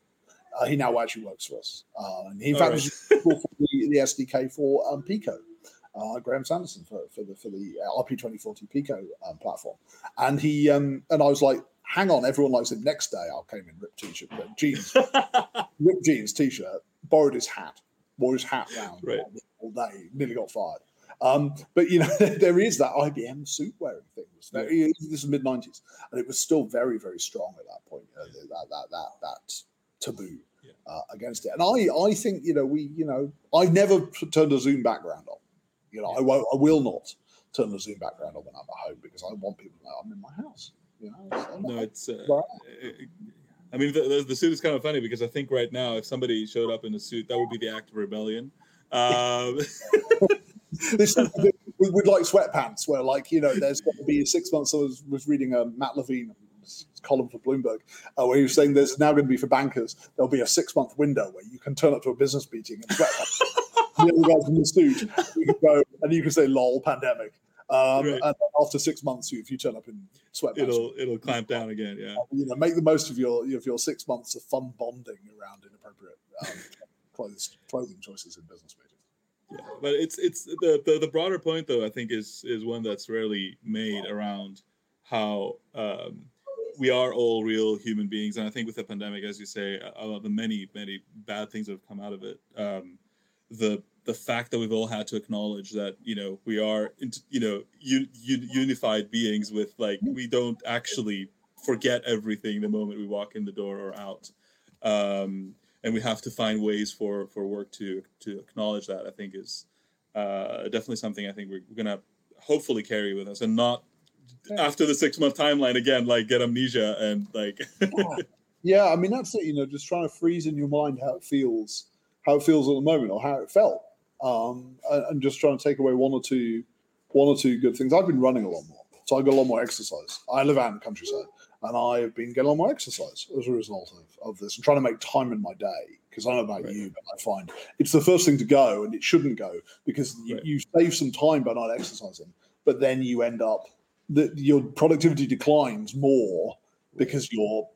[SPEAKER 2] Uh, he now actually works for us. Uh, and he, in All fact, right. was the, the, SDK for um, Pico uh, Graham Sanderson for, for the for the uh, RP 2040 Pico um, platform, and he um, and I was like, hang on, everyone likes him. Next day, I came in ripped t-shirt, jeans, ripped jeans, t-shirt, borrowed his hat, wore his hat round right. all day, nearly got fired. Um, but you know, there is that IBM suit wearing thing. Very, this is mid '90s, and it was still very, very strong at that point. Uh, that that that that taboo uh, against it. And I, I think you know, we, you know, I never turned a Zoom background on. You know. I won't, I will not turn the Zoom background on when I'm at home because I want people to know I'm in my house. You know,
[SPEAKER 1] no, it's. Uh, I mean, the, the, the, suit is kind of funny because I think right now, if somebody showed up in a suit, that would be the act of rebellion. Um,
[SPEAKER 2] this with, like sweatpants, where like you know, there's going to be six months. I was, was reading a Matt Levine column for Bloomberg, uh, where he was saying there's now going to be for bankers, there'll be a six month window where you can turn up to a business meeting in sweatpants the other guys in the suit, you can go and you can say "lol pandemic." Um, right. And after six months, if you turn up in sweatpants,
[SPEAKER 1] it'll it'll clamp down again. Yeah,
[SPEAKER 2] you know, make the most of your of your six months of fun bonding around inappropriate um, clothes, clothing choices in business meetings.
[SPEAKER 1] Yeah, but it's it's the, the the broader point though. I think is is one that's rarely made around how um, we are all real human beings, and I think with the pandemic, as you say, the many many bad things that have come out of it. Um, the the fact that we've all had to acknowledge that you know we are you know un, un, unified beings with like we don't actually forget everything the moment we walk in the door or out um, and we have to find ways for for work to to acknowledge that i think is uh, definitely something i think we're, we're gonna hopefully carry with us and not after the six month timeline again like get amnesia and like
[SPEAKER 2] yeah. yeah i mean that's it you know just trying to freeze in your mind how it feels how it feels at the moment or how it felt, um, and, and, just trying to take away one or two, one or two good things. I've been running a lot more, so I got a lot more exercise. I live out in the countryside, and I've been getting on my exercise as a result of, of this, and trying to make time in my day. Because I don't know about right. you, but I find it's the first thing to go, and it shouldn't go because you, right. you save some time by not exercising, but then you end up that your productivity declines more because you're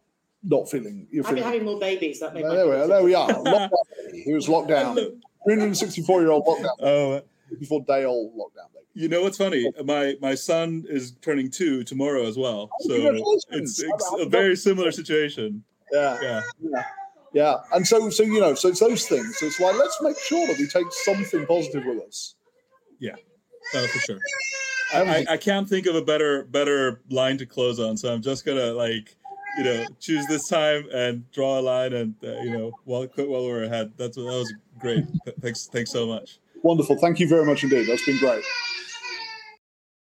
[SPEAKER 2] not feeling. You're
[SPEAKER 3] feeling, having more babies. That
[SPEAKER 2] there, we are, there we are. he was locked down. 364 year old lockdown. Oh, before day old lockdown. Baby.
[SPEAKER 1] You know what's funny? My my son is turning two tomorrow as well. Oh, so it's, it's a very similar situation.
[SPEAKER 2] Yeah.
[SPEAKER 1] yeah.
[SPEAKER 2] Yeah. Yeah. And so so you know, so it's those things. So it's like let's make sure that we take something positive with us.
[SPEAKER 1] Yeah. Oh, for sure. I, I can't think of a better better line to close on, so I'm just gonna like you know, choose this time and draw a line and uh, you know, while quit while we're ahead. That's what that was great. Thanks, thanks so much.
[SPEAKER 2] Wonderful. Thank you very much indeed. That's been great.